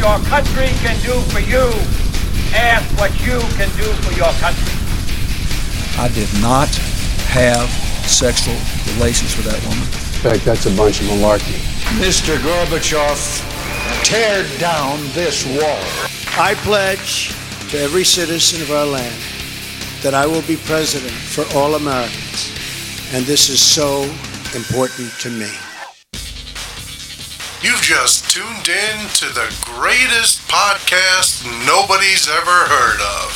your country can do for you, ask what you can do for your country. I did not have sexual relations with that woman. In fact, that's a bunch of malarkey. Mr. Gorbachev, tear down this wall. I pledge to every citizen of our land that I will be president for all Americans. And this is so important to me. You've just tuned in to the greatest podcast nobody's ever heard of.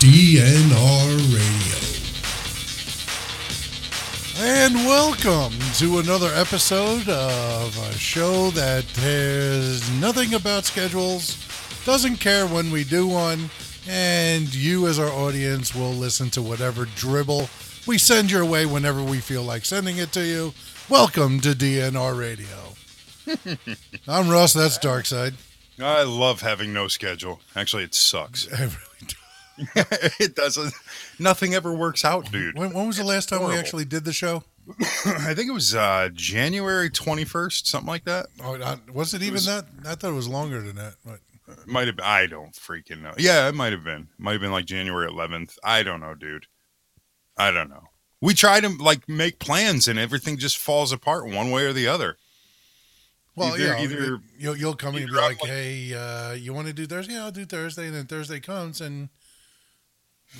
DNR Radio. And welcome to another episode of a show that cares nothing about schedules, doesn't care when we do one, and you as our audience will listen to whatever dribble we send your way whenever we feel like sending it to you. Welcome to DNR Radio. I'm Russ, that's Dark Side. I love having no schedule. Actually, it sucks. I really do. it doesn't. Nothing ever works out, dude. When, when was the last time we actually did the show? I think it was uh, January 21st, something like that. Oh, I, was it even was- that? I thought it was longer than that. But Might have. I don't freaking know. Yeah, it might have been. Might have been like January 11th. I don't know, dude. I don't know. We try to like make plans, and everything just falls apart one way or the other. Well, Either- yeah, either- you'll you'll come in and be like, like- "Hey, uh, you want to do Thursday? Yeah, I'll do Thursday." And then Thursday comes, and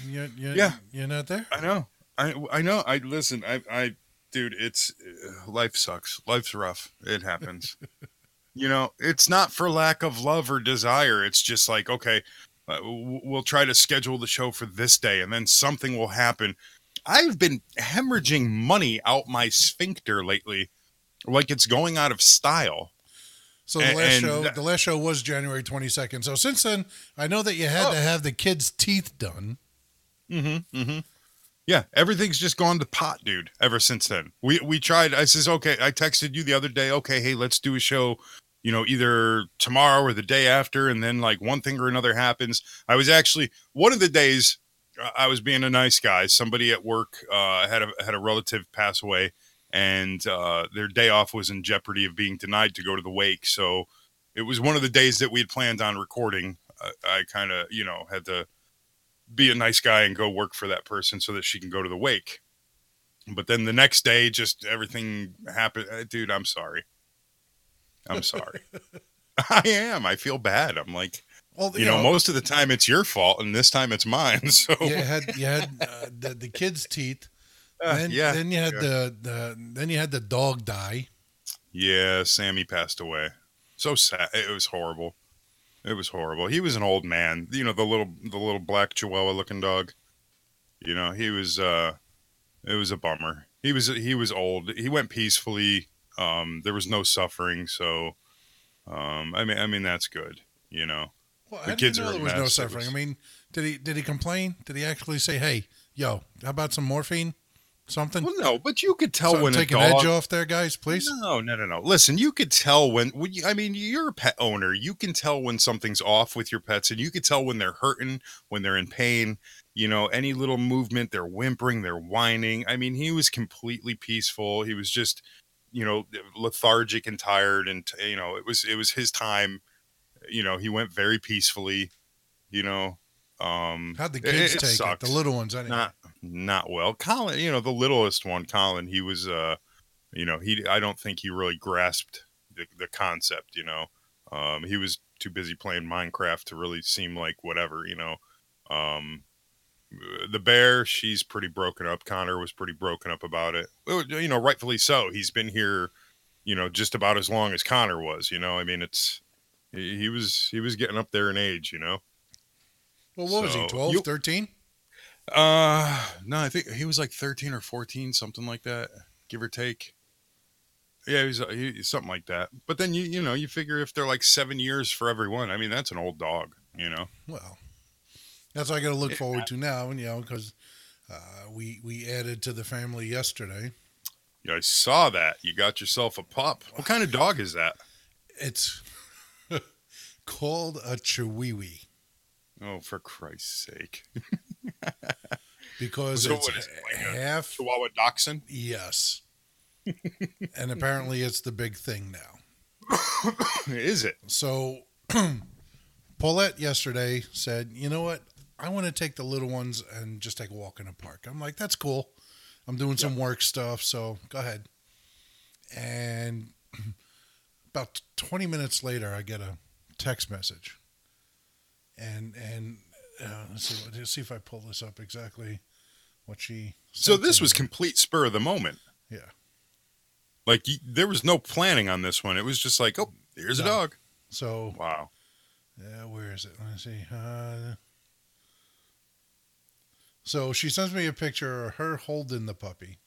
you're, you're, Yeah. you're not there. I know. I I know. I listen. I I dude, it's uh, life sucks. Life's rough. It happens. you know, it's not for lack of love or desire. It's just like okay, uh, we'll try to schedule the show for this day, and then something will happen. I've been hemorrhaging money out my sphincter lately, like it's going out of style. So the And- last show, the last show was January twenty second. So since then, I know that you had Oh. to have the kids' teeth done. Mm-hmm. Mm-hmm. Yeah, everything's just gone to pot, dude. Ever since then, we we tried. I says, okay. I texted you the other day. Okay, hey, let's do a show. You know, either tomorrow or the day after, and then like one thing or another happens. I was actually one of the days. uh, I was being a nice guy. Somebody at work uh, had a had a relative pass away, and uh, their day off was in jeopardy of being denied to go to the wake. So it was one of the days that we had planned on recording. I, I kind of, you know, had to be a nice guy and go work for that person so that she can go to the wake. But then the next day, just everything happened. Uh, Dude, I'm sorry. I'm sorry. I am. I feel bad. I'm like, Well, you know, most of the time it's your fault, and this time it's mine. So you had you had uh, the, the kids' teeth. Uh, then, yeah, then you had yeah. the, the then you had the dog die. Yeah, Sammy passed away. So sad. It was horrible. It was horrible. He was an old man. You know, the little the little black chihuahua looking dog. You know, he was uh it was a bummer. He was he was old. He went peacefully. Um there was no suffering, so um I mean I mean that's good, you know. Well, The I kids know there was no suffering. was- I mean, did he did he complain? Did he actually say, "Hey, yo, how about some morphine, something"? Well, no, but you could tell So when take a an edge off there, guys, please. No, no, no, no. Listen, you could tell when, when you, I mean, you're a pet owner. You can tell when something's off with your pets, and you can tell when they're hurting, when they're in pain. You know, any little movement, they're whimpering, they're whining. I mean, he was completely peaceful. He was just, you know, lethargic and tired, and you know, it was it was his time. You know, he went very peacefully. You know, um, How'd the it- kids it take sucked it? The little ones, anyway. not not well. Colin, you know, the littlest one, Colin, he was uh you know, he I don't think he really grasped the, the concept, you know. Um he was too busy playing Minecraft to really seem like whatever, you know. Um the bear, she's pretty broken up. Connor was pretty broken up about it. You know, rightfully so. He's been here, you know, just about as long as Connor was, you know. I mean, it's he, was he was getting up there in age, you know. well, what was he? so 12, you- 13? Uh, no, I think he was like 13 or 14, something like that, give or take. Yeah, he's he, something like that. But then you you know you figure if they're like seven years for everyone, I mean that's an old dog, you know. Well, that's what I got to look forward to now, and you know, because uh, we we added to the family yesterday. Yeah, I saw that. You got yourself a pup. What kind of dog is that? It's called a Chihuahua Oh, for Christ's sake! because So it's it, like half Chihuahua Dachshund. yes, and apparently it's the big thing now. is it? So Paulette yesterday said, "You know what? I want to take the little ones and just take a walk in the park." I'm like, "That's cool. I'm doing some work stuff, so go ahead." And about 20 minutes later, I get a text message, and and uh, let's see, let's see if I pull this up exactly what she. So this was complete spur of the moment. yeah. Like there was no planning on this one. It was just like, oh, here's a dog. So Wow. Yeah, where is it? Let me see. Uh, so she sends me a picture of her holding the puppy,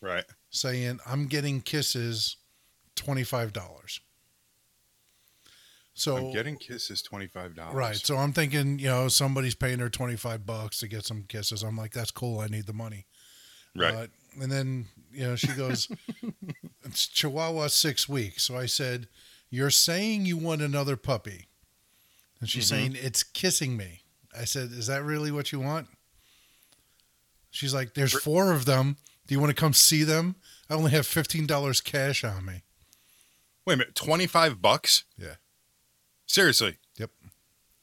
Right. saying, "I'm getting kisses, twenty five dollars." So I'm getting kisses twenty five dollars. right. So I'm thinking, you know, somebody's paying her twenty five bucks to get some kisses. I'm like, that's cool. I need the money. Right. Uh, and then you know she goes, "It's Chihuahua six weeks." So I said, "You're saying you want another puppy," and she's saying it's kissing me. I said, "Is that really what you want?" She's like, "There's four of them. Do you want to come see them? I only have fifteen dollars cash on me." Wait a minute. Twenty five bucks. Yeah. Seriously. Yep.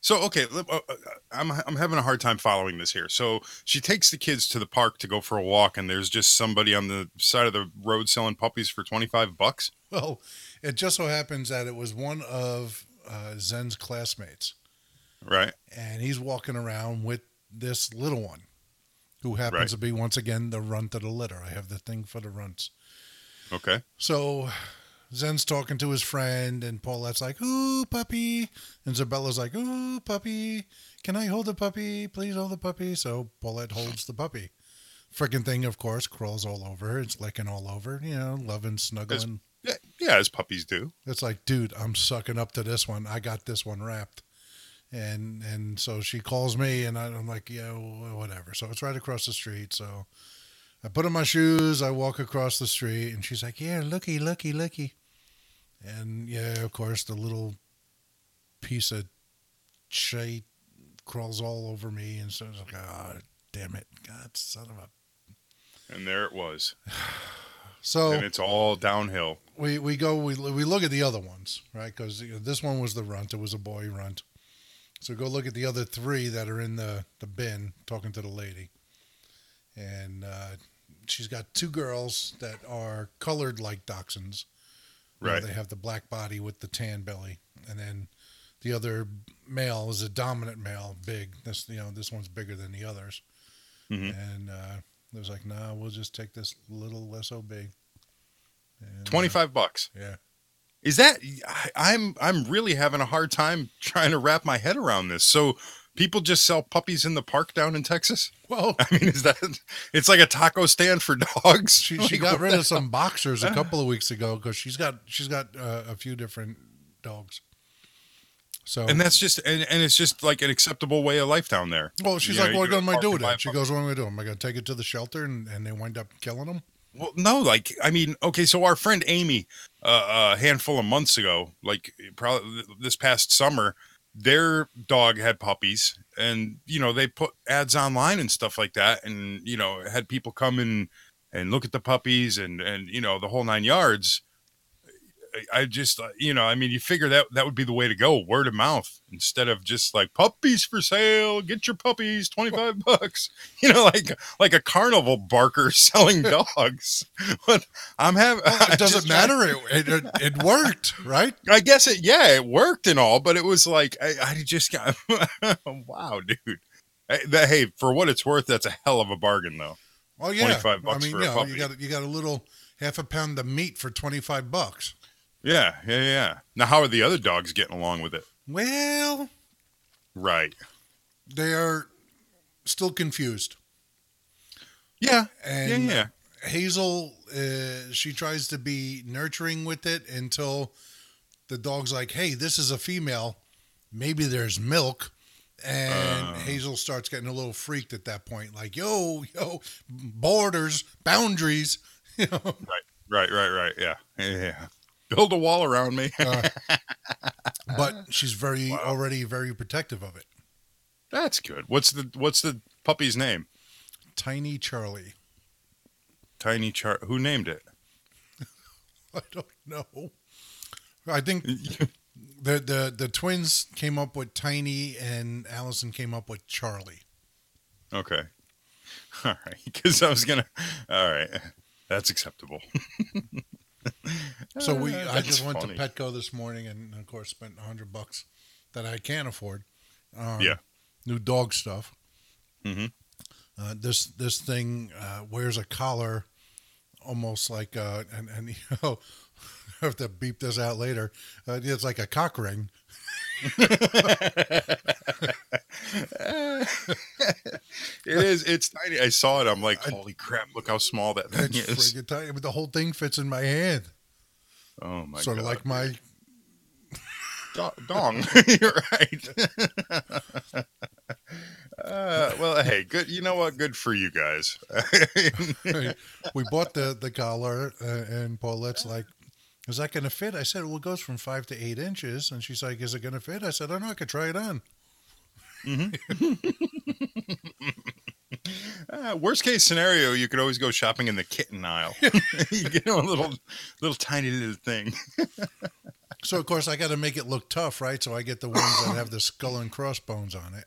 So okay, uh, uh, I'm I'm having a hard time following this here. So she takes the kids to the park to go for a walk, and there's just somebody on the side of the road selling puppies for twenty five bucks. Well, it just so happens that it was one of uh, Zen's classmates. Right. and he's walking around with this little one who happens Right. to be once again the runt of the litter. I have the thing for the runts. Okay. So Zen's talking to his friend, and Paulette's like, "Ooh, puppy," and Zabella's like, "Ooh, puppy, can I hold the puppy? Please hold the puppy." So Paulette holds the puppy. Freaking thing, of course, crawls all over her. It's licking all over, you know, loving, snuggling. Yeah, yeah, as puppies do. It's like, dude, I'm sucking up to this one. I got this one wrapped. And and so she calls me, and I- I'm like, yeah, whatever. So it's right across the street. So I put on my shoes, I walk across the street, and she's like, yeah, looky, looky, looky. And yeah, of course, the little piece of shit crawls all over me, and so I was like, oh, damn it, God, son of a. And there it was. So And it's all downhill. we we go we we look at the other ones right because this one was the runt it was a boy runt so go look at the other three that are in the the bin talking to the lady and uh, she's got two girls that are colored like dachshunds You know, Right. they have the black body with the tan belly and then the other male is a dominant male big this you know this one's bigger than the others Mhm. and uh, it was like nah we'll just take this little sob and, uh, Twenty five bucks. yeah Is that I, I'm I'm really having a hard time trying to wrap my head around this. So people just sell puppies in the park down in Texas? Well, I mean, is that it's like a taco stand for dogs? she, she got rid of some boxers a couple of weeks ago because she's got she's got uh, a few different dogs. So And that's just and, and it's just like an acceptable way of life down there. well, she's You like, know, "What am I park do and with buy a it?" She goes, "What am I do? Am I going to take it to the shelter and, and they wind up killing them?" Well, no, like I mean, okay, so our friend Amy, uh, a handful of months ago, like probably this past summer, their dog had puppies, and you know they put ads online and stuff like that, and you know had people come in and look at the puppies and and you know the whole nine yards. I- just, uh, you know, I mean, you figure that that would be the way to go, word of mouth, instead of just like puppies for sale. Get your puppies, twenty five bucks. You know, like like a carnival barker selling dogs. But I'm having. It doesn't matter. It, it it worked, right? I guess it. Yeah, it worked and all, but it was like I, I just got. wow, dude. Hey, that, hey, for what it's worth, that's a hell of a bargain, though. Oh yeah. 25 bucks I mean, for a you know, puppy. you got you got a little half a pound of meat for twenty five bucks. Yeah, yeah, yeah. Now, how are the other dogs getting along with it? Well, Right. they are still confused. Yeah. And yeah, yeah. Hazel, uh, she tries to be nurturing with it until the dog's like, "Hey, this is a female. Maybe there's milk." And Uh. Hazel starts getting a little freaked at that point, like, "Yo, yo, borders, boundaries." You know, Right, right, right. Yeah, yeah. yeah. Build a wall around me. uh, but she's very already very protective of it. That's good. What's the What's the puppy's name? Tiny Charlie. Tiny Char. Who named it? I don't know. I think The the the twins came up with Tiny, and Allison came up with Charlie. Okay. All right. Because I was gonna. All right. That's acceptable. So we, Uh, I just went funny. to Petco this morning, and of course spent a hundred bucks that I can't afford. Um, Yeah. new dog stuff. Mhm. Uh, this this thing uh, wears a collar, almost like uh, and and you know, I have to beep this out later. Uh, it's like a cock ring. It is. It's tiny. I saw it. I'm like, holy crap! Look how small that thing It's is. friggin' tiny, but the whole thing fits in my hand, Oh my god, sort of like my. Do- dong. You're right. uh, well, hey, good. You know what? Good for you guys. we bought the the collar, uh, and Paulette's like, "Is that going to fit?" I said, "Well, it goes from five to eight inches," and she's like, "Is it going to fit?" I said, "I don't know. I could try it on." Uh, worst case scenario, you could always go shopping in the kitten aisle. you get a little, little tiny little thing. So of course I got to make it look tough, right? So I get the ones that have the skull and crossbones on it,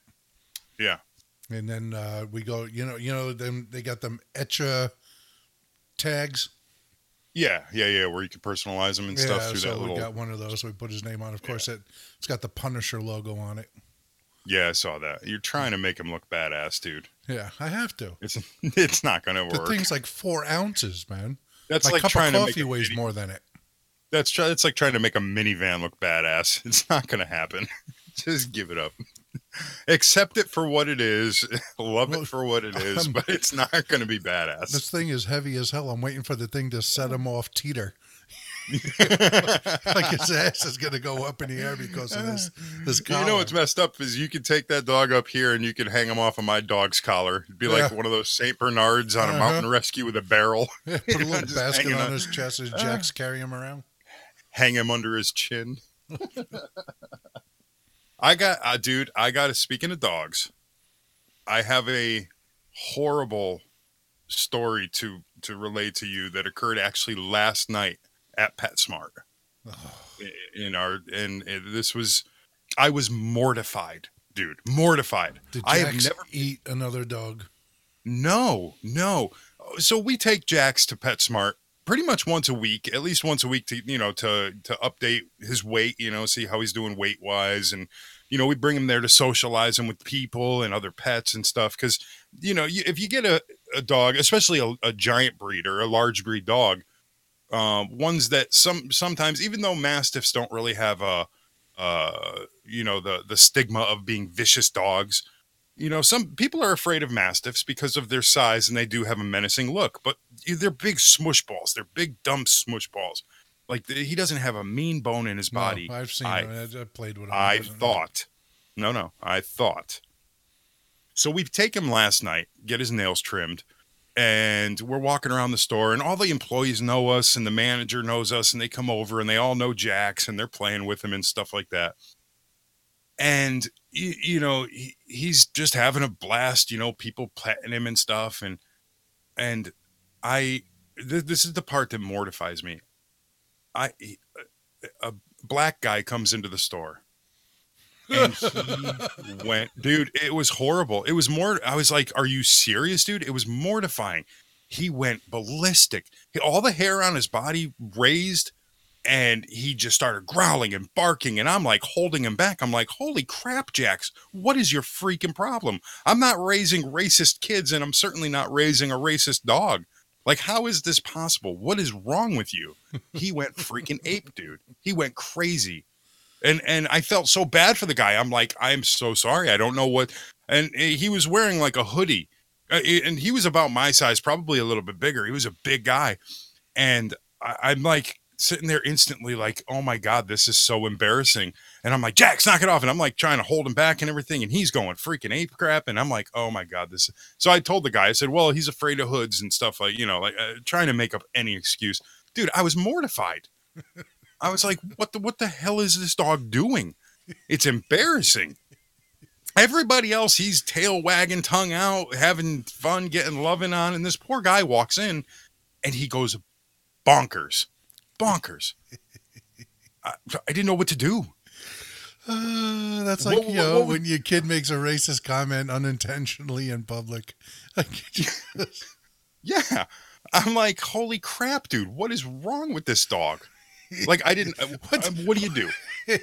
Yeah. and then uh, we go. You know, you know them. They got them etcha tags. Yeah, yeah, yeah. Where you can personalize them and stuff through so that we got one of those. We put his name on. Of course, it it's got the Punisher logo on it. Yeah, I saw that. You're trying to make him look badass, dude. Yeah, I have to. It's it's not gonna work. The thing's like four ounces, man. That's My like cup trying of to make coffee weighs mini- more than it. That's try, it's like trying to make a minivan look badass. It's not gonna happen. Just give it up. Accept it for what it is. Love Well, it for what it is, um, but it's not gonna be badass. This thing is heavy as hell. I'm waiting for the thing to set him off teeter. like his ass is gonna go up in the air because of this this You know what's messed up is you can take that dog up here and you can hang him off of my dog's collar. It'd be like one of those Saint Bernards on a Uh-huh. mountain rescue with a barrel. Put a little basket on on- his chest as Jax carry him around. hang him under his chin. I got, uh, dude. I got. to Speaking of dogs, I have a horrible story to to relate to you that occurred actually last night at PetSmart. In our and, this was, I was mortified, dude. Mortified. Did I have never eat another dog? no, no. So we take Jax to PetSmart pretty much once a week, at least once a week to you know to to update his weight, you know, see how he's doing weight wise, and you know we bring him there to socialize him with people and other pets and stuff. Because you know if you get a, a dog, especially a, a giant breed or a large breed dog, um, ones that some sometimes even though mastiffs don't really have a uh, you know the the stigma of being vicious dogs you know, some people are afraid of mastiffs because of their size and they do have a menacing look, but they're big smush balls. They're big, dumb smush balls. Like the, he doesn't have a mean bone in his body. No, I've seen I- him. I, I played with him. I thought. No, no, I thought. So we take him last night, get his nails trimmed, and we're walking around the store, and all the employees know us, and the manager knows us, and they come over, and they all know Jax, and they're playing with him and stuff like that. And you, you know, he, he's just having a blast. You know, people petting him and stuff, and and I, th- this is the part that mortifies me. I, a black guy comes into the store and he went dude it was horrible it was more i was like are you serious dude it was mortifying he went ballistic He- all the hair on his body raised and he just started growling and barking and i'm like holding him back i'm like holy crap jax what is your freaking problem i'm not raising racist kids and i'm certainly not raising a racist dog like how is this possible what is wrong with you he went freaking ape dude he went crazy and and I felt so bad for the guy. I'm like, I'm so sorry. I don't know what. And eh, he was wearing like a hoodie, Uh, eh, and he was about my size, probably a little bit bigger. He was a big guy, and I, I'm like sitting there instantly, like, oh my god, this is so embarrassing. And I'm like, Jax, knock it off. And I'm like trying to hold him back and everything, and he's going freaking ape crap. And I'm like, oh my god, this. So I told the guy, I said, well, he's afraid of hoods and stuff like, you know, like uh, trying to make up any excuse. Dude, I was mortified. I was like, what the what the hell is this dog doing? It's embarrassing. Everybody else, he's tail wagging, tongue out, having fun, getting loving on, and this poor guy walks in and he goes bonkers. Bonkers. I, I didn't know what to do. Uh, that's like What- you what- know what would- when your kid makes a racist comment unintentionally in public. Yeah. I'm like, holy crap, dude! What is wrong with this dog? Like, I didn't. uh, What? uh, what do you do?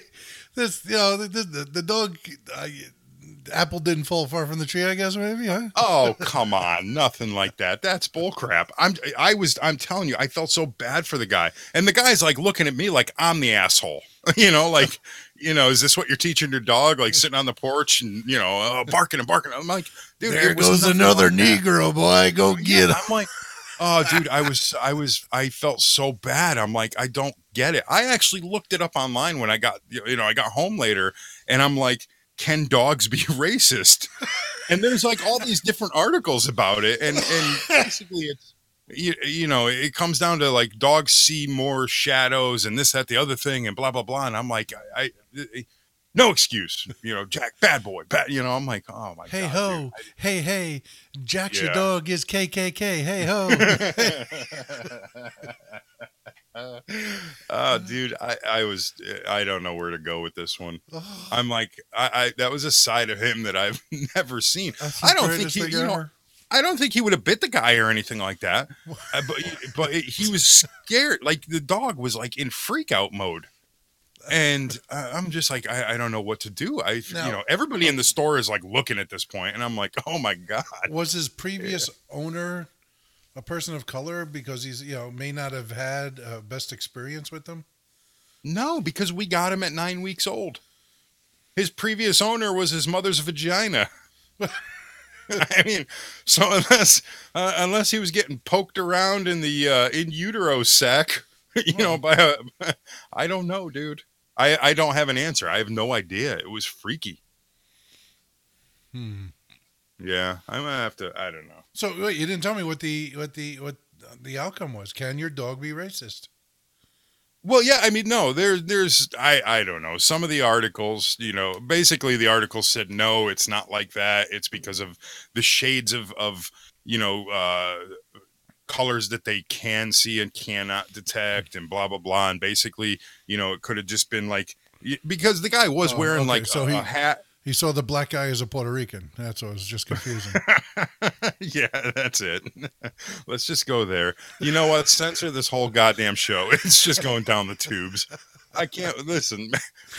this you know the, the, the dog uh, apple didn't fall far from the tree. I guess maybe. Huh? Oh, come on. Nothing like that. That's bullcrap. I'm I was I'm telling you, I felt so bad for the guy. And the guy's like looking at me like I'm the asshole. You know, like, you know, is this what you're teaching your dog? Like sitting on the porch and, you know, uh, barking and barking. I'm like, dude, there goes another like. Negro boy. Go get him. I'm like, oh, dude, I was, I was, I felt so bad. I'm like, I don't get it. I actually looked it up online when I got, you know, I got home later, and I'm like, can dogs be racist? And there's like all these different articles about it, and and basically it's. You, you know, it comes down to like dogs see more shadows and this, that, the other thing, and blah blah blah. And I'm like, I, I eh, eh, no excuse. You know, Jack, bad boy, bad. You know, I'm like, oh my God. Hey god. ho, dude. hey hey, Jax your dog is KKK. Hey ho. oh, dude, I, I was, I don't know where to go with this one. I'm like, I, I, that was a side of him that I've never seen. I don't think he, you know. I don't think he would have bit the guy or anything like that. Uh, but, but he was scared. Like the dog was like in freak out mode. And uh, I'm just like, I, I don't know what to do. I, Now- you know, everybody in the store is like looking at this point, and I'm like, oh my god. Was his previous owner a person of color because he's you know may not have had uh, best experience with them? No, because we got him at nine weeks old. His previous owner was his mother's vagina. I mean, so unless uh, unless he was getting poked around in the uh, in utero sac, you know, by a, I don't know, dude. I I don't have an answer. I have no idea. It was freaky. Hmm. Yeah, I'm gonna have to. I don't know. So wait, you didn't tell me what the what the what the outcome was. Can your dog be racist? Well, yeah, I mean, no, there, there's, I, I don't know. Some of the articles, you know, basically the article said no, it's not like that. It's because of the shades of, of, you know, uh, colors that they can see and cannot detect, and blah blah blah. And basically, you know, it could have just been like because the guy was Oh, wearing okay, like so a, he- a hat. He saw the black guy as a Puerto Rican. That's what was just confusing. yeah, that's it. Let's just go there. You know what? Censor this whole goddamn show. It's just going down the tubes. I can't listen.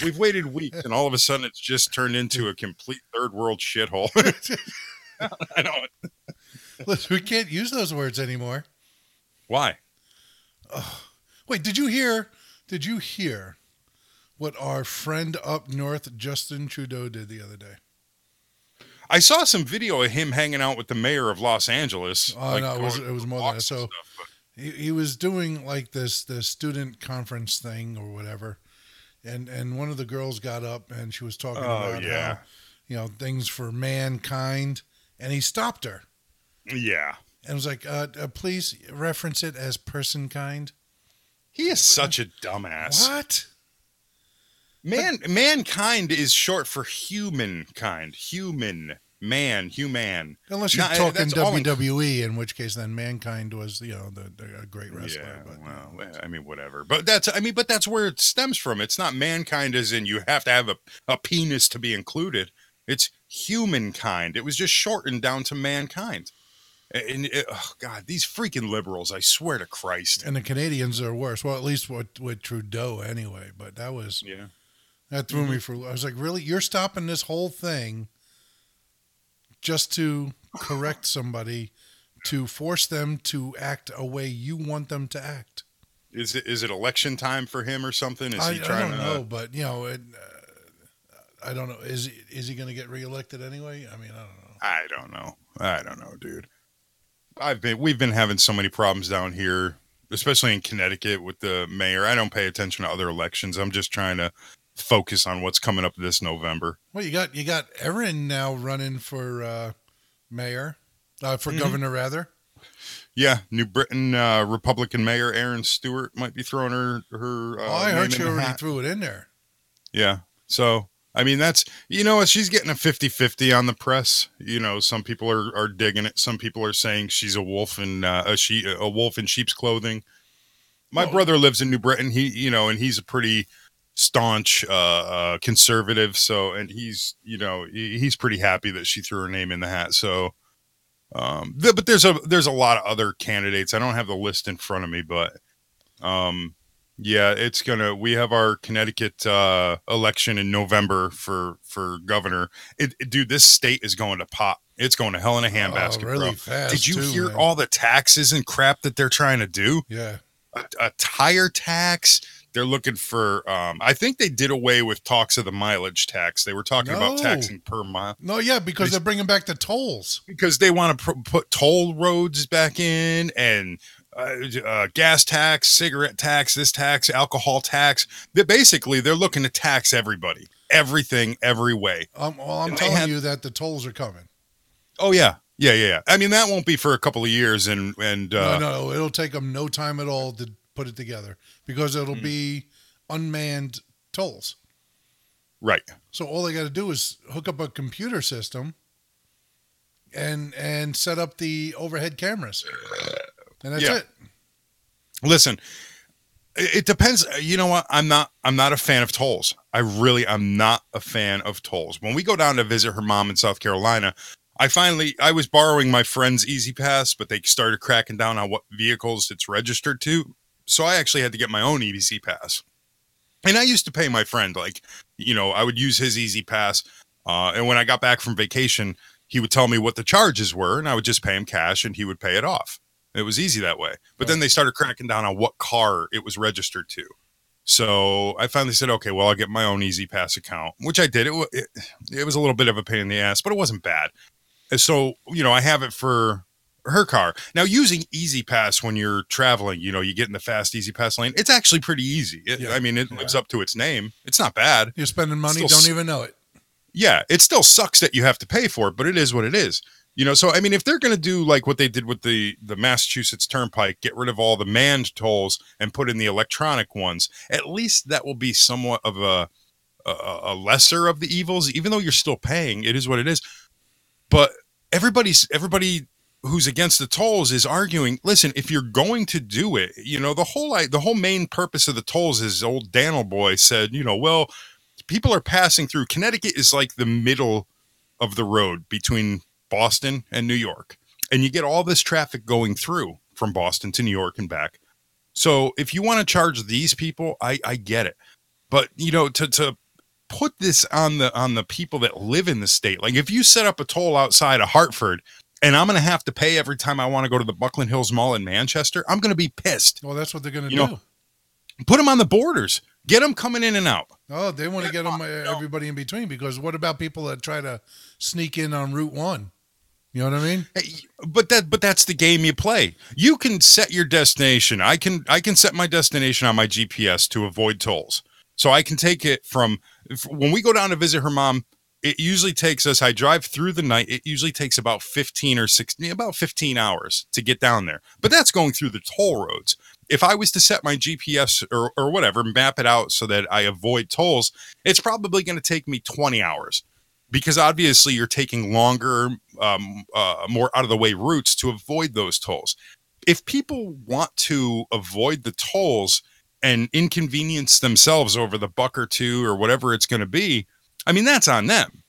We've waited weeks, and all of a sudden, it's just turned into a complete third world shithole. I don't. Listen, we can't use those words anymore. Why? Oh. Wait, did you hear? Did you hear what our friend up north, Justin Trudeau, did the other day? I saw some video of him hanging out with the mayor of Los Angeles. Oh like, no, it was it was more than that. So stuff, he, he was doing like this this student conference thing or whatever, and and one of the girls got up and she was talking Oh, about yeah. how you know things for mankind, and he stopped her yeah, and was like, uh, uh, "Please reference it as person kind." he is such a dumbass. What? Man, mankind is short for humankind. Human, man, human. Unless you're No, eh, talking that's all in- WWE, in which case then mankind was you know the, the a great wrestler. Yeah, but, well, eh, I mean, whatever. But that's, I mean, but that's where it stems from. It's not mankind as in you have to have a, a penis to be included. It's humankind. It was just shortened down to mankind. And it, oh God, these freaking liberals! I swear to Christ. and the Canadians are worse. Well, at least with, with Trudeau anyway. But that was Yeah. That threw me for. I was like, really? You're stopping this whole thing just to correct somebody, to force them to act a way you want them to act. Is it is it election time for him or something? Is I, he I trying don't to? know, but you know, it, uh, I don't know. Is he, is he going to get reelected anyway? I mean, I don't know. I don't know. I don't know, dude. I've been we've been having so many problems down here, especially in Connecticut with the mayor. I don't pay attention to other elections. I'm just trying to focus on what's coming up this November. Well, you got you got Erin now running for uh, mayor, uh, for Mhm. governor rather. Yeah, New Britain uh, Republican Mayor Erin Stewart might be throwing her her. Uh, oh, I heard she already threw it in there. Yeah. So, I mean, that's, you know, she's getting a 50 50 on the press. You know, some people are, are digging it. Some people are saying she's a wolf in, uh, a, she, a wolf in sheep's clothing. My Well- brother lives in New Britain. He, you know, and he's a pretty staunch uh, uh, conservative. So, and he's you know he- he's pretty happy that she threw her name in the hat. So, um, th- but there's a there's a lot of other candidates. I don't have the list in front of me, but um, yeah, it's gonna. We have our Connecticut uh, election in November for for governor. It, it- dude, this state is going to pop. It's going to hell in a handbasket, Oh, really bro. fast, Did you too, hear man. all the taxes and crap that they're trying to do? Yeah. A, a tire tax. They're looking for. Um, I think they did away with talks of the mileage tax. They were talking about taxing per mile No, yeah, because They- they're bringing back the tolls. because they want to pr- put toll roads back in and uh, uh, gas tax, cigarette tax, this tax, alcohol tax. They basically they're looking to tax everybody, everything, every way. Um, well, I'm And telling had- you that the tolls are coming. Oh yeah, yeah, yeah. yeah. I mean that won't be for a couple of years, and and uh, no, no, it'll take them no time at all to put it together because it'll Hmm. be unmanned tolls. right. So all they got to do is hook up a computer system and and set up the overhead cameras, and that's Yeah. it. Listen, it, it depends. You know what? I'm not. I'm not a fan of tolls. I really. I'm not a fan of tolls. When we go down to visit her mom in South Carolina, I finally. I was borrowing my friend's E-ZPass, but they started cracking down on what vehicles it's registered to. So I actually had to get my own E-ZPass. And I used to pay my friend like, you know, I would use his E-ZPass, uh, and when I got back from vacation, he would tell me what the charges were, and I would just pay him cash, and he would pay it off. It was easy that way. But then they started cracking down on what car it was registered to. So I finally said, okay, well, I'll get my own E-ZPass account, which I did. It, it, it was a little bit of a pain in the ass, but it wasn't bad. And so, you know, I have it for her car. Now, using E-ZPass when you're traveling, you know, you get in the fast E-ZPass lane, it's actually pretty easy. It, Yeah. I mean, it lives up to its name. It's not bad. You're spending money, Still don't even know it. Yeah, it still sucks that you have to pay for it, but it is what it is. You know, so I mean, if they're going to do like what they did with the the Massachusetts Turnpike, get rid of all the manned tolls and put in the electronic ones, at least that will be somewhat of a a, a lesser of the evils. Even though you're still paying, it is what it is. But everybody's everybody who's against the tolls is arguing. Listen, if you're going to do it, you know the whole the whole main purpose of the tolls is old Dannel Malloy said. You know, well, people are passing through. Connecticut is like the middle of the road between Boston and New York. And you get all this traffic going through from Boston to New York and back. So if you want to charge these people, I, I get it. But you know, to to put this on the on the people that live in the state, like if you set up a toll outside of Hartford and I'm gonna have to pay every time I want to go to the Buckland Hills Mall in Manchester, I'm gonna be pissed. Well, that's what they're going to do. know, Put them on the borders. Get them coming in and out. Oh, they want to get them uh, everybody in between because what about people that try to sneak in on Route One? You know what I mean? Hey, but that but that's the game you play. You can set your destination. I can I can set my destination on my GPS to avoid tolls. So I can take it from when we go down to visit her mom. It usually takes us. I drive through the night. It usually takes about fifteen or sixteen, about fifteen hours to get down there. But that's going through the toll roads. If I was to set my GPS or or whatever, map it out so that I avoid tolls, it's probably going to take me twenty hours because obviously you're taking longer, um, uh, more out of the way routes to avoid those tolls. If people want to avoid the tolls and inconvenience themselves over the buck or two or whatever it's going to be, I mean, that's on them.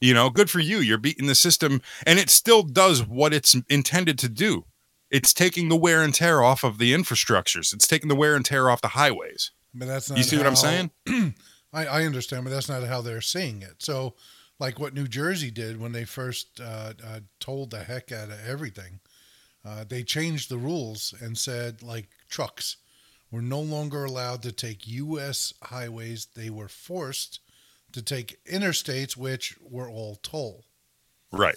You know, good for you. You're beating the system and it still does what it's intended to do. It's taking the wear and tear off of the infrastructures. It's taking the wear and tear off the highways. But that's not. You see what I'm saying? I, I understand, but that's not how they're seeing it. So, like what New Jersey did when they first uh, uh, told the heck out of everything, uh, they changed the rules and said, like trucks were no longer allowed to take U.S. highways. They were forced to take interstates, which were all toll. Right.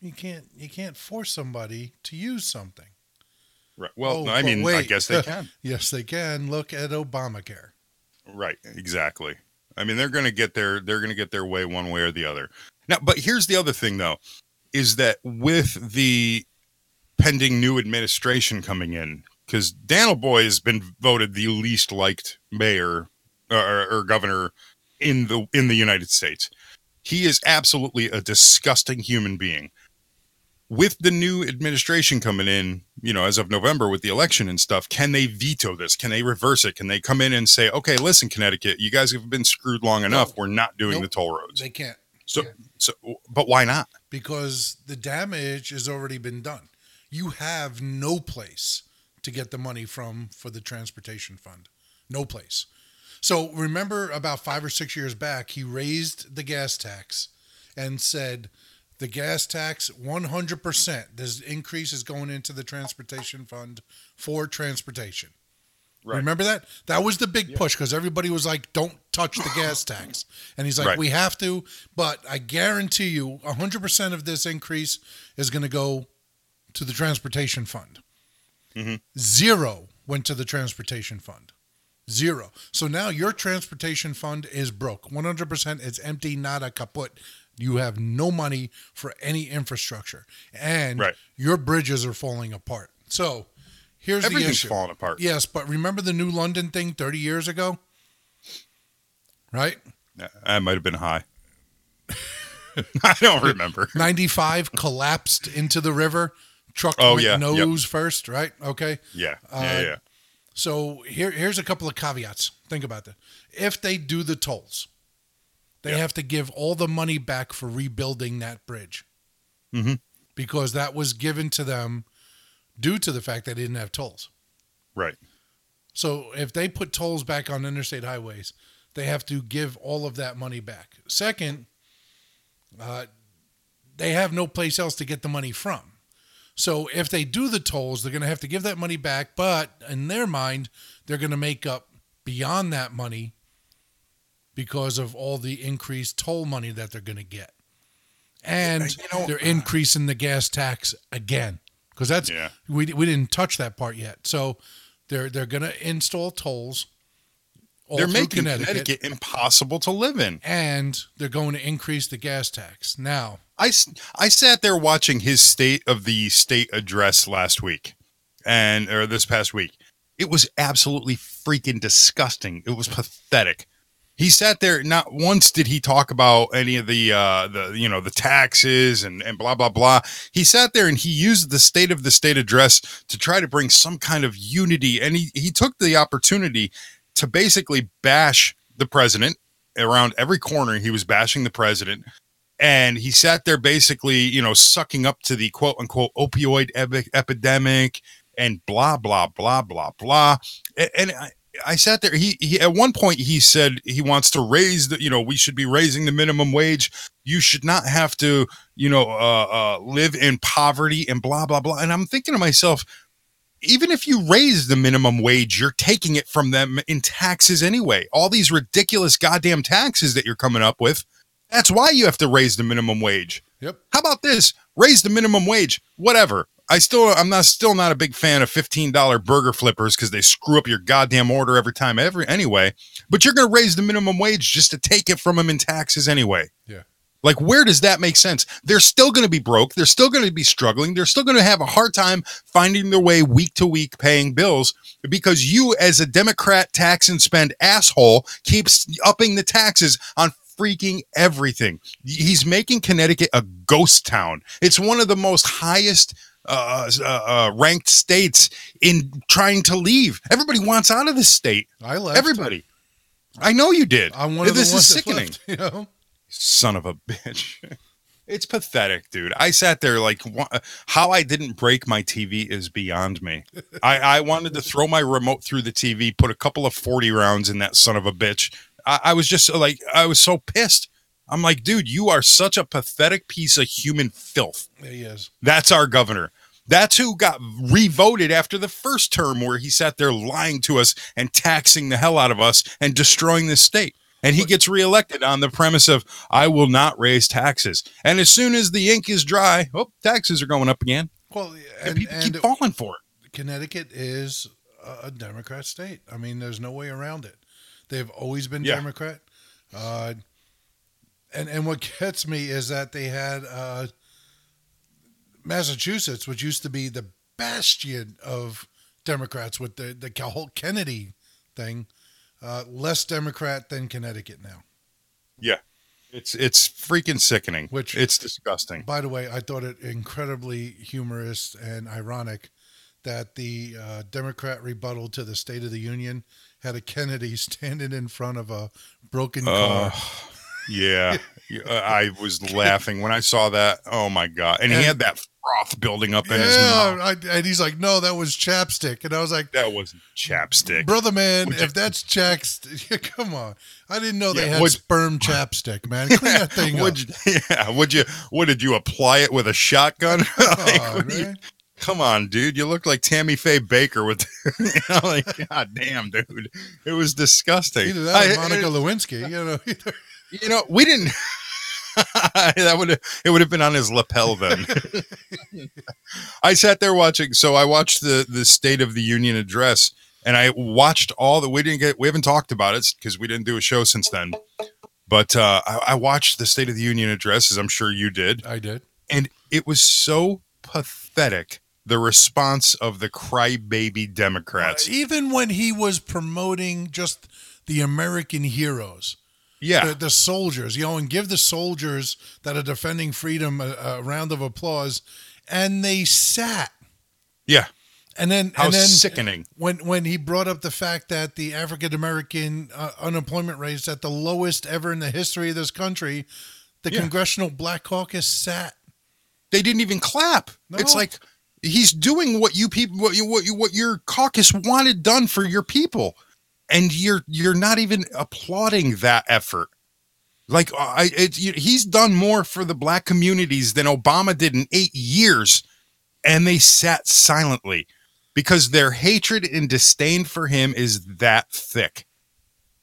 You can't you can't force somebody to use something. Right. Well, Oh, I but mean, I guess they can. Yes, they can. Look at Obamacare. Right, exactly. I mean, they're going to get their they're going to get their way one way or the other. Now, but here's the other thing though, is that with the pending new administration coming in, because Dannel Malloy has been voted the least liked mayor uh, or, or governor in the in the United States. He is absolutely a disgusting human being. with the new administration coming in, you know, as of November with the election and stuff, can they veto this? Can they reverse it? Can they come in and say, okay, listen, Connecticut, you guys have been screwed long enough. We're not doing Nope. the toll roads. They can't So, so, but why not? because the damage has already been done. You have no place to get the money from for the transportation fund. No place. So remember about five or six years back, he raised the gas tax and said the gas tax 100%, this increase is going into the transportation fund for transportation. Right. Remember that? That was the big push because everybody was like, don't touch the gas tax. And he's like, Right. we have to, but I guarantee you 100% of this increase is going to go to the transportation fund. Mhm. Zero went to the transportation fund. Zero. So now your transportation fund is broke. 100% it's empty, nada kaput. You have no money for any infrastructure. And Right. your bridges are falling apart. So here's the Everything's issue. falling apart. Yes, but remember the New London thing 30 years ago? Right? I might have been high. I don't remember. 95 collapsed into the river. Truck Oh, yeah, nose first, right? Okay. Yeah, Uh, yeah, yeah. So here, here's a couple of caveats. Think about that. If they do the tolls, they Yeah. have to give all the money back for rebuilding that bridge Mhm. because that was given to them due to the fact that they didn't have tolls. Right. So if they put tolls back on interstate highways, they have to give all of that money back. Second, uh, they have no place else to get the money from. So if they do the tolls, they're going to have to give that money back, but in their mind, they're going to make up beyond that money because of all the increased toll money that they're going to get. And uh, You know- they're uh, increasing the gas tax again because that's Yeah. we, we didn't touch that part yet. So they're they're going to install tolls. all They're through making Connecticut. impossible to live in. and they're going to increase the gas tax. Now, I, I sat there watching his state of the state address last week and or this past week. It was absolutely freaking disgusting. It was pathetic. He sat there not once did he talk about any of the uh the you know the taxes and and blah blah blah. He sat there and he used the state of the state address to try to bring some kind of unity and he he took the opportunity to basically bash the president around every corner he was bashing the president and he sat there basically, you know, sucking up to the quote unquote opioid epi- epidemic and blah blah blah blah blah. A- And I, I sat there. He, he at one point he said he wants to raise the, you know, we should be raising the minimum wage. You should not have to, you know, uh, uh, live in poverty and blah blah blah. And I'm thinking to myself, even if you raise the minimum wage, you're taking it from them in taxes anyway. All these ridiculous goddamn taxes that you're coming up with. That's why you have to raise the minimum wage. Yep. How about this? Raise the minimum wage. Whatever. I still I'm not still not a big fan of $15 burger flippers because they screw up your goddamn order every time every anyway. But you're gonna raise the minimum wage just to take it from them in taxes anyway. Yeah. Like, where does that make sense? They're still going to be broke. They're still going to be struggling. They're still going to have a hard time finding their way week to week paying bills because you, as a Democrat tax and spend asshole, keeps upping the taxes on freaking everything. He's making Connecticut a ghost town. It's one of the most highest uh, uh, uh, ranked states in trying to leave. Everybody wants out of this state. I left. Everybody. I know you did. I'm one of this is sickening left, you know? son of a bitch. It's pathetic, dude. I sat there like, how I didn't break my TV is beyond me. I, I wanted to throw my remote through the TV, put a couple of 40 rounds in that son of a bitch. I, I was just uh, like, I was so pissed. I'm like, dude, you are such a pathetic piece of human filth. He is. That's our governor. That's who got revoted after the first term, where he sat there lying to us and taxing the hell out of us and destroying the state. And he gets reelected on the premise of, I will not raise taxes. And as soon as the ink is dry, oh, taxes are going up again. Well, And, and, people and keep falling for it. Connecticut is a Democrat state. I mean, there's no way around it. They've always been Yeah. Democrat. Uh, and and what gets me is that they had uh, Massachusetts, which used to be the bastion of Democrats with the the whole Kennedy thing, uh, less Democrat than Connecticut now. Yeah. It's it's freaking sickening. Which- it's disgusting. By the way, I thought it incredibly humorous and ironic that the uh, Democrat rebuttal to the State of the Union had a Kennedy standing in front of a broken car. Yeah, Yeah, I was laughing when I saw that. Oh my god! And he had that froth building up in his mouth. I, and he's like, "No, that was chapstick," and I was like, That wasn't chapstick. "Brother, man, Would you- if that's chapstick, come on! I didn't know they Yeah, had would- sperm chapstick, man. Clean that thing up." would you, yeah, would you? What did you apply it with a shotgun? Like, you-. Come on, dude! You look like Tammy Faye Bakker with, you know, like God damn, dude! It was disgusting. Either that or I- Monica Lewinsky, you know. Either. You know, we didn't. that would it would have been on his lapel then. I sat there watching. So I watched the the State of the Union address, and I watched all the. We didn't get. We haven't talked about it because we didn't do a show since then. But uh, I, I watched the State of the Union address, as I'm sure you did, I did. and it was so pathetic. The response of the crybaby Democrats. Even when he was promoting just the American heroes, Yeah, the, the soldiers, you know, and give the soldiers that are defending freedom a, a round of applause, and they sat. yeah. And then, How and then sickening. when when he brought up the fact that the African American uh, unemployment rate is at the lowest ever in the history of this country, the Yeah. Congressional Black Caucus sat. they didn't even clap. It's like he's doing what you people, what you, what you, what your caucus wanted done for your people, and you're you're not even applauding that effort. Like I, it, he's done more for the black communities than Obama did in eight years, and they sat silently because their hatred and disdain for him is that thick.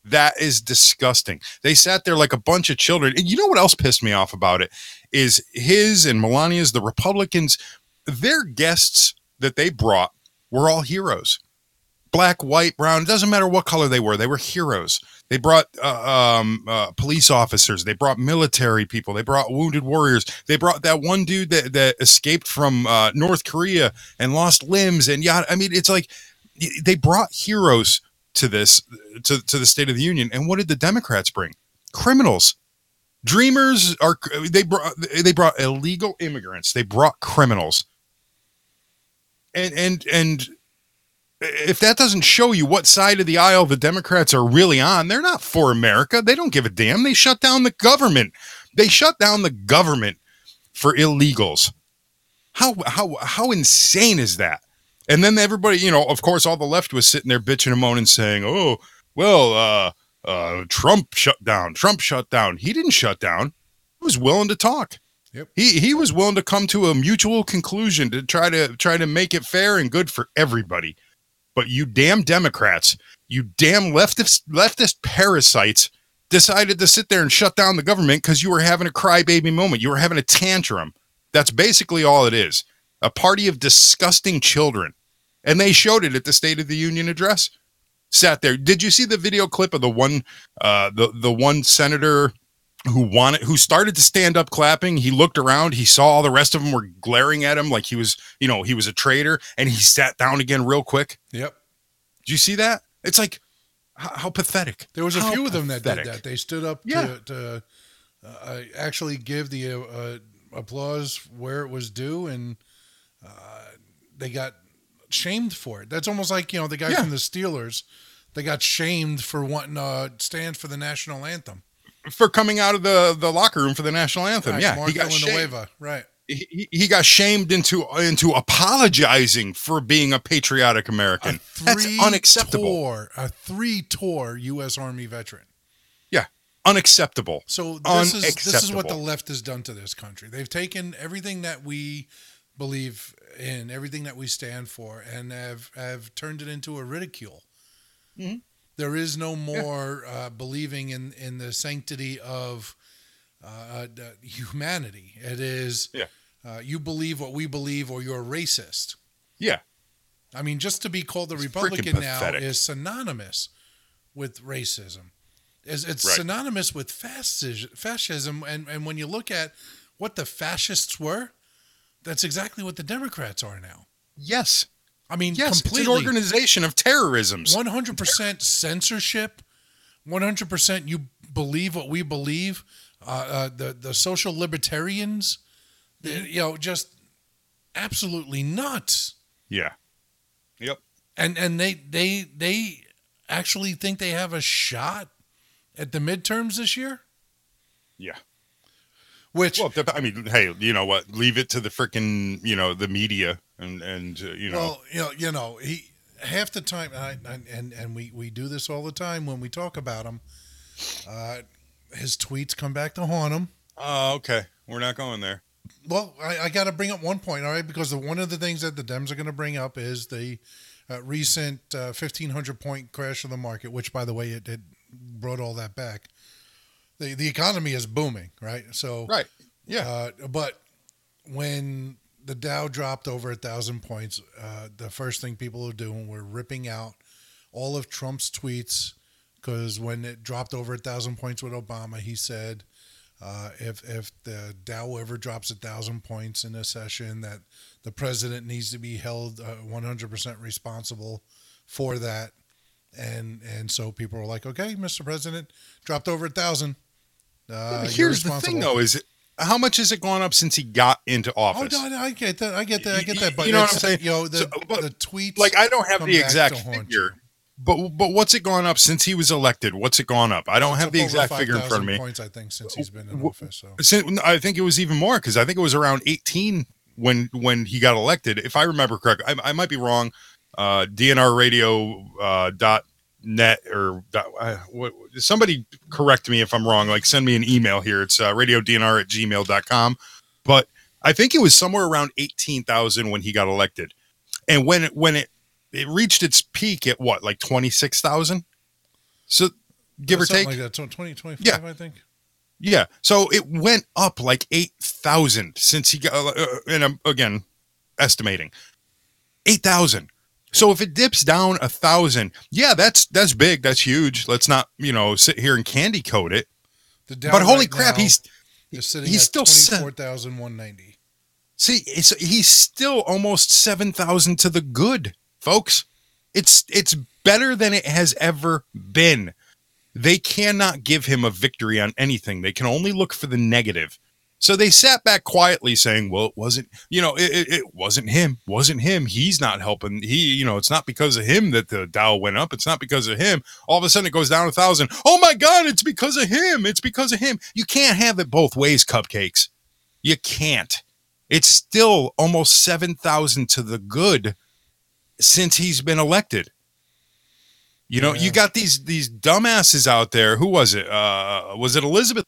That is disgusting. They sat there like a bunch of children. And you know what else pissed me off about it is his and Melania's the Republicans. Their guests that they brought were all heroes. Black, white, brown, it doesn't matter what color they were. They were heroes. They brought uh, um, uh, police officers. They brought military people. They brought wounded warriors. They brought that one dude that, that escaped from uh, North Korea and lost limbs. And yeah, I mean, it's like they brought heroes to this to, to the State of the Union. And what did the Democrats bring? Criminals. Dreamers are they brought they brought illegal immigrants. They brought criminals. And and and if that doesn't show you what side of the aisle the Democrats are really on, they're not for America. They don't give a damn. They shut down the government. They shut down the government for illegals. How how how insane is that? And then everybody, you know, of course, all the left was sitting there bitching and moaning, saying, "Oh, well, uh, uh, Trump shut down. Trump shut down. He didn't shut down. He was willing to talk. Yep. He he was willing to come to a mutual conclusion to try to try to make it fair and good for everybody. But you damn Democrats, you damn leftist leftist parasites decided to sit there and shut down the government because you were having a crybaby moment. You were having a tantrum. That's basically all it is. A party of disgusting children. And they showed it at the State of the Union address. Sat there. Did you see the video clip of the one uh the the one senator who wanted who started to stand up clapping he looked around he saw all the rest of them were glaring at him like he was you know he was a traitor and he sat down again real quick Yep. did you see that it's like how, how pathetic There was a How few of them that did that. They stood up Yeah. to, to uh, actually give the uh, applause where it was due, and uh, they got shamed for it. That's almost like you know the guy Yeah. from the Steelers. They got shamed for wanting to stand for the national anthem. For coming out of the the locker room for the national anthem Right, yeah Mark he got shamed. Right? He, he- got shamed into into apologizing for being a patriotic American. That's Three unacceptable. Tour, a three tour U.S. Army veteran. Yeah, unacceptable. So this is this is what the left has done to this country. They've taken everything that we believe in, everything that we stand for, and have have turned it into a ridicule. Mhm. There is no more uh, believing in in the sanctity of uh, uh, humanity. It is Yeah. uh, you believe what we believe, or you're racist. Yeah, I mean, just to be called a It's Republican now is synonymous with racism. It's, it's Right. synonymous with fascis- fascism. And, and when you look at what the fascists were, that's exactly what the Democrats are now. yes, I mean, yes. It's an organization of terrorisms. 100% censorship, 100% you believe what we believe. uh, uh, the the social libertarians, the- Mm-hmm. you know, just absolutely nuts. Yeah. Yep. And and they they they actually think they have a shot at the midterms this year. Yeah. Which Well, I mean, hey, you know what? Leave it to the freaking, you know, the media and and uh, you know, Well, you know, you know, he half the time, I, and and we we do this all the time when we talk about him. Uh, his tweets come back to haunt him. oh, okay, we're not going there. Well, I, I got to bring up one point, all right, because the, one of the things that the Dems are going to bring up is the uh, recent uh, fifteen hundred point crash of the market, which, by the way, it, it brought all that back. the The economy is booming, right? So, Right. Yeah. Uh, but when the Dow dropped over a thousand points, uh, the first thing people were doing were ripping out all of Trump's tweets because when it dropped over a thousand points with Obama, he said, uh, "If if the Dow ever drops a thousand points in a session, that the president needs to be held one hundred percent responsible for that." And and so people were like, "Okay, Mr. President, dropped over a thousand. Uh, here's the thing, though: is it how much has it gone up since he got into Oh office? no, no, I get that. I get that. I get that. But You know what I'm saying? You know, the, So, but- the tweets. like I don't have the exact figure, but but what's it gone up since he was elected? What's it gone up? I don't It's have the exact figure in front of me. Points, I think, since he's been in office. So Sin- I think it was even more because I think it was around 18 when when he got elected. If I remember correctly, I, I might be wrong. Uh, DNRradio uh, dot net or uh, what, somebody correct me if I'm wrong. Like send me an email here. It's uh, radiodnr at gmail.com. But I think it was somewhere around 18,000 when he got elected. And when it, when it, it reached its peak at what, like 26,000? So give or Something take. like that. So 20, 25, Yeah. I think. Yeah. So it went up like 8,000 since he got, uh, and I'm again estimating 8,000. So if it dips down a thousand, yeah, that's, that's big. That's huge. Let's not, you know, sit here and candy coat it. But holy right crap, he's, he's at still twenty four thousand one ninety. see, it's, he's still almost 7,000 to the good, folks. It's, it's better than it has ever been. They cannot give him a victory on anything. They can only look for the negative. So they sat back quietly saying, well, it wasn't, you know, it, it, wasn't him, wasn't him. He's not helping. He, you know, it's not because of him that the Dow went up. It's not because of him. All of a sudden it goes down a thousand. Oh my God, it's because of him. It's because of him. You can't have it both ways, cupcakes. You can't. It's still almost 7,000 to the good since he's been elected. You know, you got these these dumbasses out there. Who was it? Uh, was it Elizabeth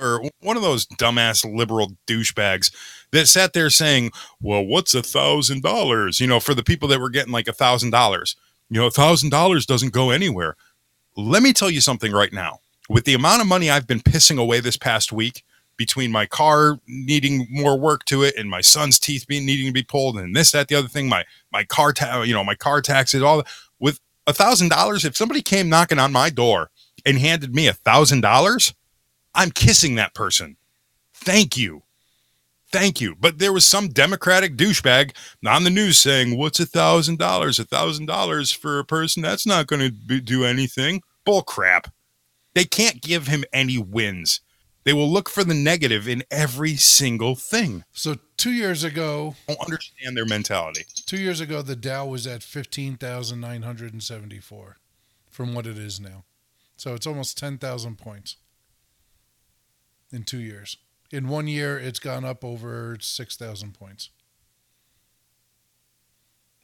or one of those dumbass liberal douchebags that sat there saying, "Well, what's a thousand dollars?" You know, for the people that were getting like a thousand dollars. You know, a thousand dollars doesn't go anywhere. Let me tell you something right now. With the amount of money I've been pissing away this past week, between my car needing more work to it and my son's teeth being needing to be pulled and this, that, the other thing, my my car, ta- you know, my car taxes, all that. With a thousand dollars, if somebody came knocking on my door and handed me a thousand dollars, I'm kissing that person. Thank you. Thank you. But there was some Democratic douchebag on the news saying, What's a thousand dollars? A thousand dollars for a person that's not going to do anything. Bull crap. They can't give him any wins. They will look for the negative in every single thing. So two years ago, I don't understand their mentality. two years ago, the Dow was at fifteen thousand nine hundred and seventy four, from what it is now. So it's almost ten thousand points in two years. In one year, it's gone up over six thousand points.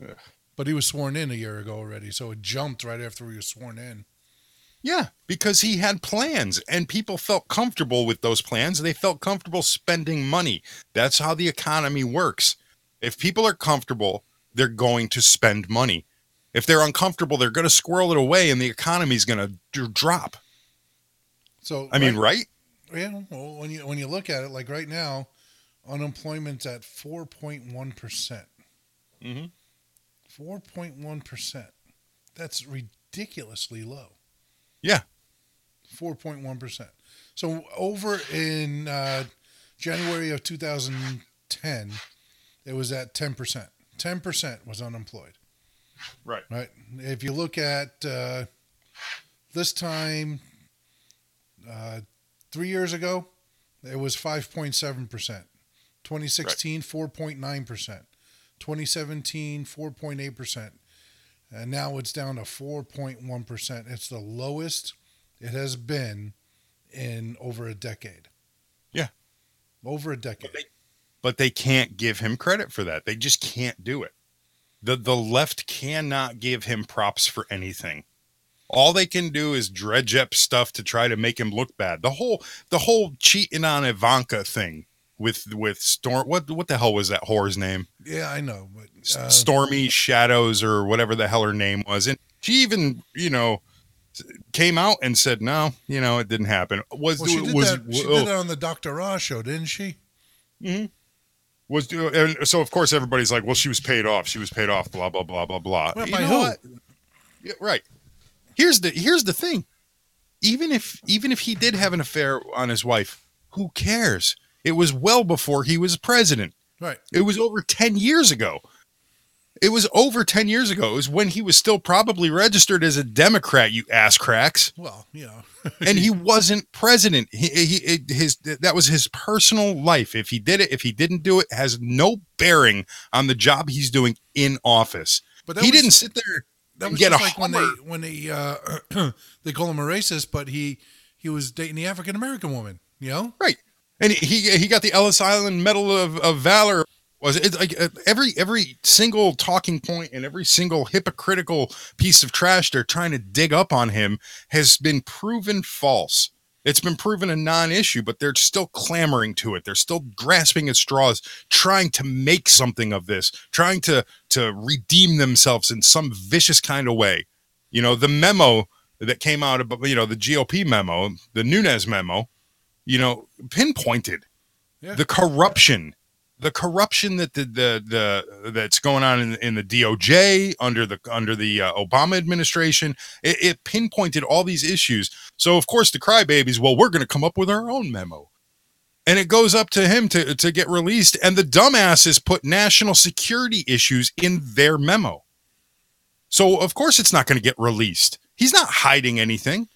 Ugh. But he was sworn in a year ago already, so it jumped right after he was sworn in. Yeah, because he had plans and people felt comfortable with those plans. They felt comfortable spending money. That's how the economy works. If people are comfortable, they're going to spend money. If they're uncomfortable, they're going to squirrel it away and the economy's going to d- drop. So I mean, right? Yeah, well, when you when you look at it, like right now, unemployment's at four point one percent. Mm-hmm. Four point one percent. That's ridiculously low. Yeah. Four point one percent. So over in uh, January of 2010, it was at ten percent. Ten percent was unemployed. Right. Right. If you look at uh, this time, uh, three years ago, it was 5.7%. 2016, 4.9%. 2017, 4.8%. And now it's down to 4.1%. It's the lowest it has been in over a decade. Yeah. Over a decade. but they can't give him credit for that. They just can't do it. The the left cannot give him props for anything. All they can do is dredge up stuff to try to make him look bad. The whole the whole cheating on Ivanka thing with with Storm what what the hell was that whore's name? Yeah, I know, but uh, Stormy Shadows or whatever the hell her name was. And she even, you know, came out and said, "No, you know, it didn't happen." Was well, she did was that. She oh, did that on the Dr. Oz show, didn't she? Mhm was and so of course everybody's like, well, she was paid off. She was paid off. Blah blah blah blah blah. Well, You by know who? Yeah, right. Here's the here's the thing. Even if even if he did have an affair on his wife, who cares? It was well before he was president. Right. It was over ten years ago. It was over ten years ago. It was when he was still probably registered as a Democrat. You ass cracks Well, you know. and he wasn't president. He, he his that was his personal life. If he did it, if he didn't do it, has no bearing on the job he's doing in office. But he was- didn't sit there That was get just like when they when they uh, they call him a racist, but he he was dating the African American woman. You know, right, and he he got the Ellis Island Medal of, of Valor. Was it like uh, every every single talking point and every single hypocritical piece of trash they're trying to dig up on him has been proven false. It's been proven a non-issue, but they're still clamoring to it. They're still grasping at straws, trying to make something of this, trying to to redeem themselves in some vicious kind of way. You know, the memo that came out about you know the GOP memo, the Nunes memo, you know, pinpointed Yeah. the corruption, the corruption that the the, the that's going on in, in the DOJ under the under the uh, Obama administration. It, it pinpointed all these issues. So of course the crybabies, well, we're going to come up with our own memo. And it goes up to him to, to get released. And the dumbasses put national security issues in their memo. So of course it's not going to get released. He's not hiding anything.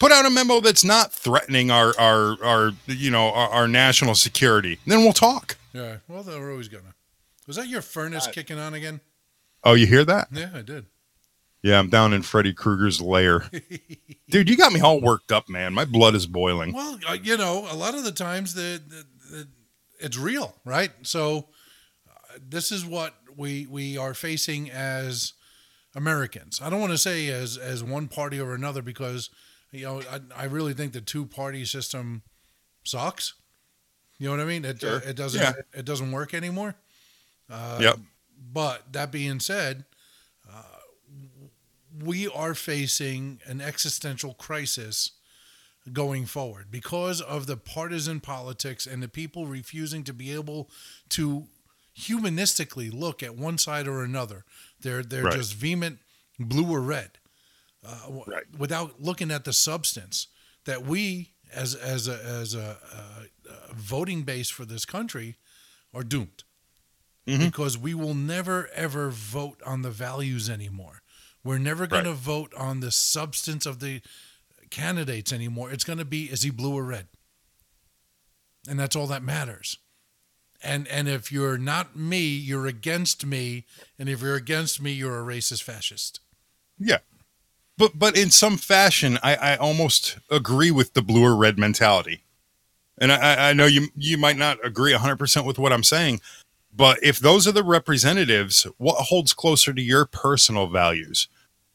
Put out a memo that's not threatening our our our you know our, our national security. Then we'll talk. yeah. Well, they were always gonna. Was that your furnace Uh, kicking on again? Oh, you hear that? Yeah, I did. Yeah, I'm down in Freddy Krueger's lair. Dude, you got me all worked up, man. My blood is boiling. Well, uh, you know, a lot of the times the, the, the it's real, right? So uh, this is what we we are facing as Americans. I don't want to say as as one party or another because you know I, I really think the two party system sucks. You know what I mean? It Sure. it doesn't Yeah. it doesn't work anymore. Uh, Yep. But that being said, uh, we are facing an existential crisis going forward because of the partisan politics and the people refusing to be able to humanistically look at one side or another. They're they're Right. just vehement blue or red uh, Right. without looking at the substance that we as as a as a, uh uh voting base for this country are doomed Mhm. because we will never ever vote on the values anymore. We're never going to vote on the substance of the candidates anymore. It's going to be is he blue or red? And that's all that matters. And and if you're not me, you're against me, and if you're against me, you're a racist fascist. Yeah. But but in some fashion, I, I almost agree with the blue or red mentality. And I, I know you you might not agree 100% with what I'm saying, but if those are the representatives, what holds closer to your personal values?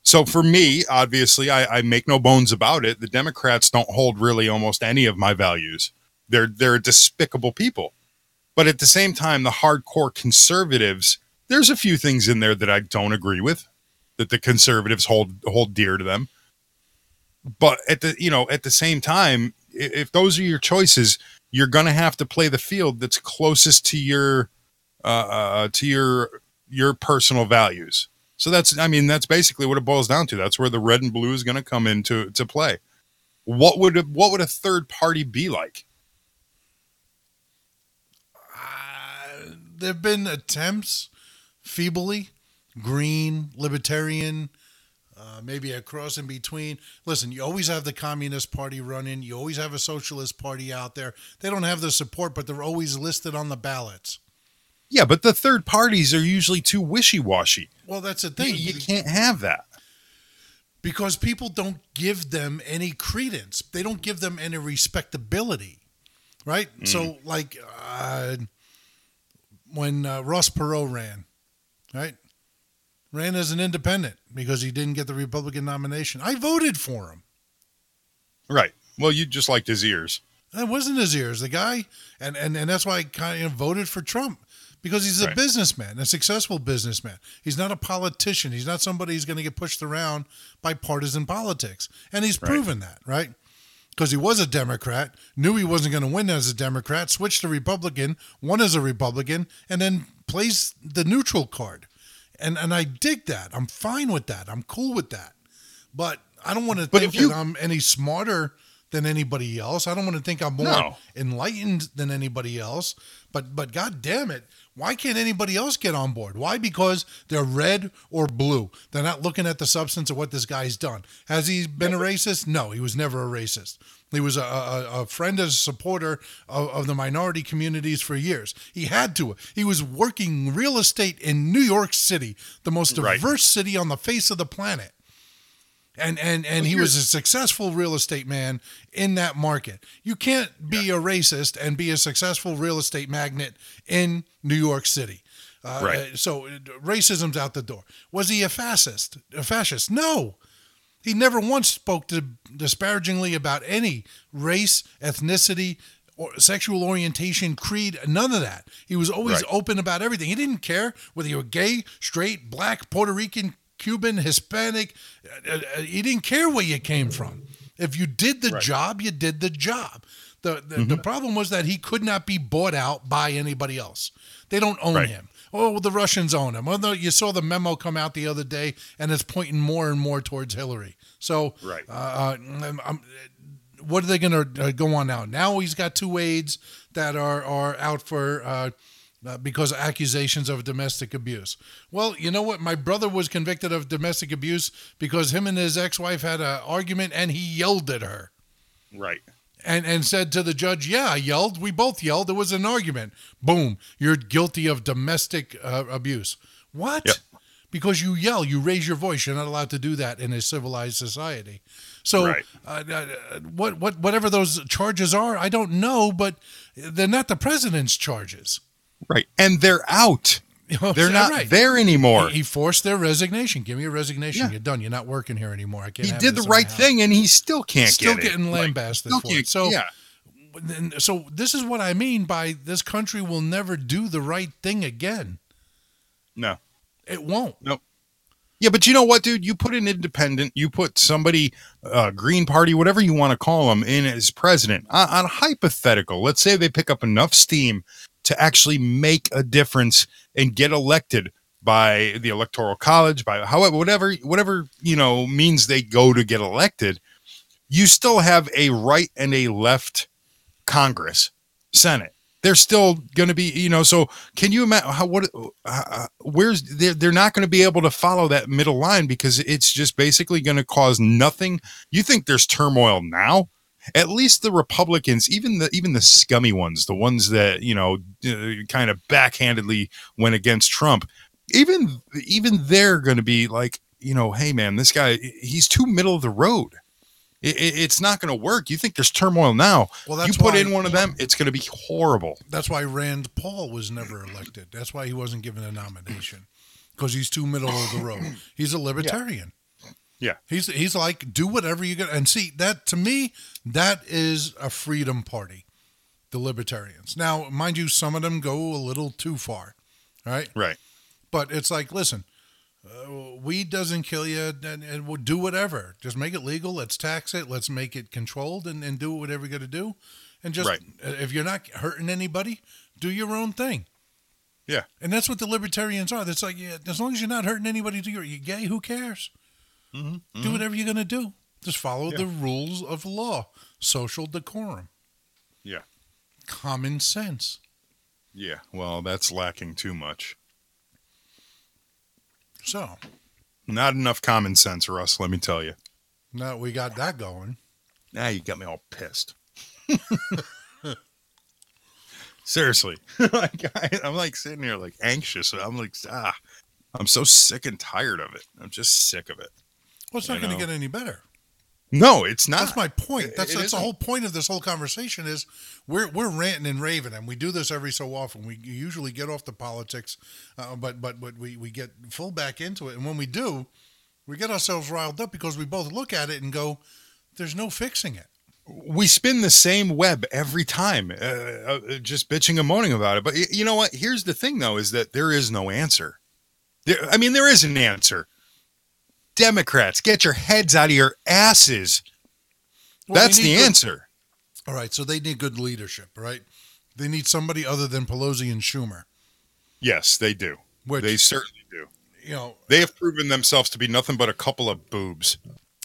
So for me, obviously, I, I make no bones about it. The Democrats don't hold really almost any of my values. They're they're despicable people. But at the same time, the hardcore conservatives, there's a few things in there that I don't agree with that the conservatives hold hold dear to them. But at the you know at the same time, if those are your choices, you're gonna have to play the field that's closest to your uh, uh, to your your personal values. So that's I mean that's basically what it boils down to. That's where the red and blue is gonna come into to play. What would what would a third party be like? Uh, there have been attempts, feebly, green, libertarian, uh, maybe a cross in between. Listen, you always have the Communist Party running. You always have a Socialist Party out there. They don't have the support, but they're always listed on the ballots. Yeah, but the third parties are usually too wishy washy. Well, that's the thing. you can't have that. because people don't give them any credence. They don't give them any respectability, right? So, like uh, when uh, Ross Perot ran, right, ran as an independent because he didn't get the Republican nomination. I voted for him. Right. Well, you just liked his ears. That wasn't his ears. The guy, and and, and that's why I kind of voted for Trump because he's a Right. businessman, a successful businessman. He's not a politician. He's not somebody who's going to get pushed around by partisan politics, and he's Right. proven that, right? Because he was a Democrat, knew he wasn't going to win as a Democrat, switched to Republican, won as a Republican, and then plays the neutral card. And and I dig that. I'm fine with that. I'm cool with that. But I don't want to But think if you- that I'm any smarter than anybody else. I don't want to think I'm more No. enlightened than anybody else. But but god damn it, why can't anybody else get on board? Why? Because they're red or blue. They're not looking at the substance of what this guy's done. Has he been a racist? No, he was never a racist. He was a, a, a friend and a supporter of, of the minority communities for years. He had to. He was working real estate in New York City, the most Right. diverse city on the face of the planet and and and he was a successful real estate man in that market. You can't be a racist and be a successful real estate magnate in New York City. Uh, Right. uh, So uh, racism's out the door. Was he a fascist? A fascist? No. He never once spoke to disparagingly about any race, ethnicity, or sexual orientation, creed, none of that. He was always Right. open about everything. He didn't care whether you were gay, straight, black, Puerto Rican, Cuban, Hispanic. Uh, uh, he didn't care where you came from. If you did the Right. job, you did the job. The, the, the problem was that he could not be bought out by anybody else. They don't own Right. him. Oh, well, the Russians own him. Well, no, you saw the memo come out the other day, and it's pointing more and more towards Hillary. So, Right. uh, uh, I'm- I'm- what are they going to uh, go on now? Now he's got two aides that are are out for uh, uh, because of accusations of domestic abuse. Well, you know what? My brother was convicted of domestic abuse because him and his ex-wife had an argument, and he yelled at her Right. and and said to the judge, "Yeah, I yelled. We both yelled. There was an argument. Boom, you're guilty of domestic uh, abuse. What? Yep. Because you yell, you raise your voice. You're not allowed to do that in a civilized society. So, Right. uh, uh, what what whatever those charges are, I don't know, but they're not the president's charges. Right. And they're out. They're not right. there anymore. He, he forced their resignation. Give me a resignation. Yeah. You're done. You're not working here anymore. I can't. He did the this in my right thing, and he still can't Still get it. getting Like, lambasted still for it. So- yeah, so this is what I mean by this country will never do the right thing again. no, It won't. Nope. Yeah, but you know what, dude? You put an independent, you put somebody, uh, Green Party, whatever you want to call them, in as president. On, on hypothetical, let's say they pick up enough steam to actually make a difference and get elected by the electoral college, by however, whatever, whatever you know means they go to get elected. You still have a right and a left Congress, Senate. They're still going to be, you know. So can you imagine how what? Uh, where's they're they're not going to be able to follow that middle line because it's just basically going to cause nothing. You think there's turmoil now? At least the Republicans, even the even the scummy ones, the ones that you know, uh, kind of backhandedly went against Trump, even even they're going to be like, you know, hey man, this guy he's too middle of the road. It, it- it's not going to work. You think there's turmoil now? Well, you that's put why- in one of them, it's going to be horrible. That's why Rand Paul was never elected. That's why he wasn't given a nomination because he's too middle of the road. He's a libertarian. Yeah. He's he's like do whatever you get and see that to me that is a freedom party. The libertarians. Now, mind you, some of them go a little too far, right? Right. But it's like, listen, uh, weed doesn't kill you, and, and we'll do whatever. Just make it legal. Let's tax it. Let's make it controlled, and, and do whatever you got to do. And just Right. uh, if you're not hurting anybody, do your own thing. Yeah. And that's what the libertarians are. That's like, yeah, as long as you're not hurting anybody, do your, you gay? Who cares? Do whatever you're gonna do. Just follow Mm-hmm. Yeah. the rules of law, social decorum, Yeah. common sense. Yeah. Well, that's lacking too much. So, Not enough common sense, Russ. Let me tell you. Now we got that going. Now you got me all pissed. Seriously, like I, I'm like sitting here like anxious. I'm like ah, I'm so sick and tired of it. I'm just sick of it. Well, it's not going to get any better. No, it's not. That's my point. That's it that's the whole point of this whole conversation is we're we're ranting and raving, and we do this every so often. We usually get off the politics, uh, but but but we we get full back into it, and when we do, we get ourselves riled up because we both look at it and go, "There's no fixing it." we spin the same web every time, uh, uh, just bitching and moaning about it. But you know what? Here's the thing, though, is that there is no answer. There, I mean, there is an answer. Democrats, get your heads out of your asses. Well, That's the good- answer. All right, so they need good leadership, right? They need somebody other than Pelosi and Schumer, Yes, they do. which They certainly do. you know They have proven themselves to be nothing but a couple of boobs.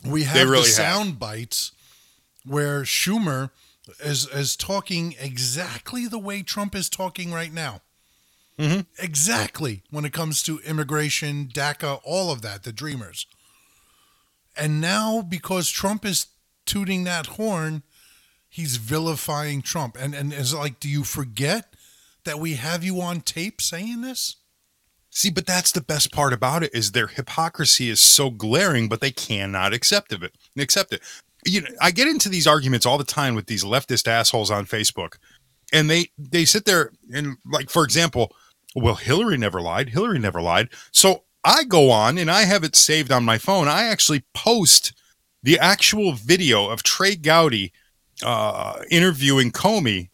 we have They really the have. sound bites where Schumer is is talking exactly the way Trump is talking right now. Mhm. Exactly when it comes to immigration, DACA, all of that, the Dreamers. And now because Trump is tooting that horn, he's vilifying Trump. And and it's like, do you forget that we have you on tape saying this? See, but that's the best part about it is their hypocrisy is so glaring, but they cannot accept of it. Accept it. You know, I get into these arguments all the time with these leftist assholes on Facebook, and they they sit there and like, for example, well, Hillary never lied. Hillary never lied. So I go on and I have it saved on my phone. I actually post the actual video of Trey Gowdy uh, interviewing Comey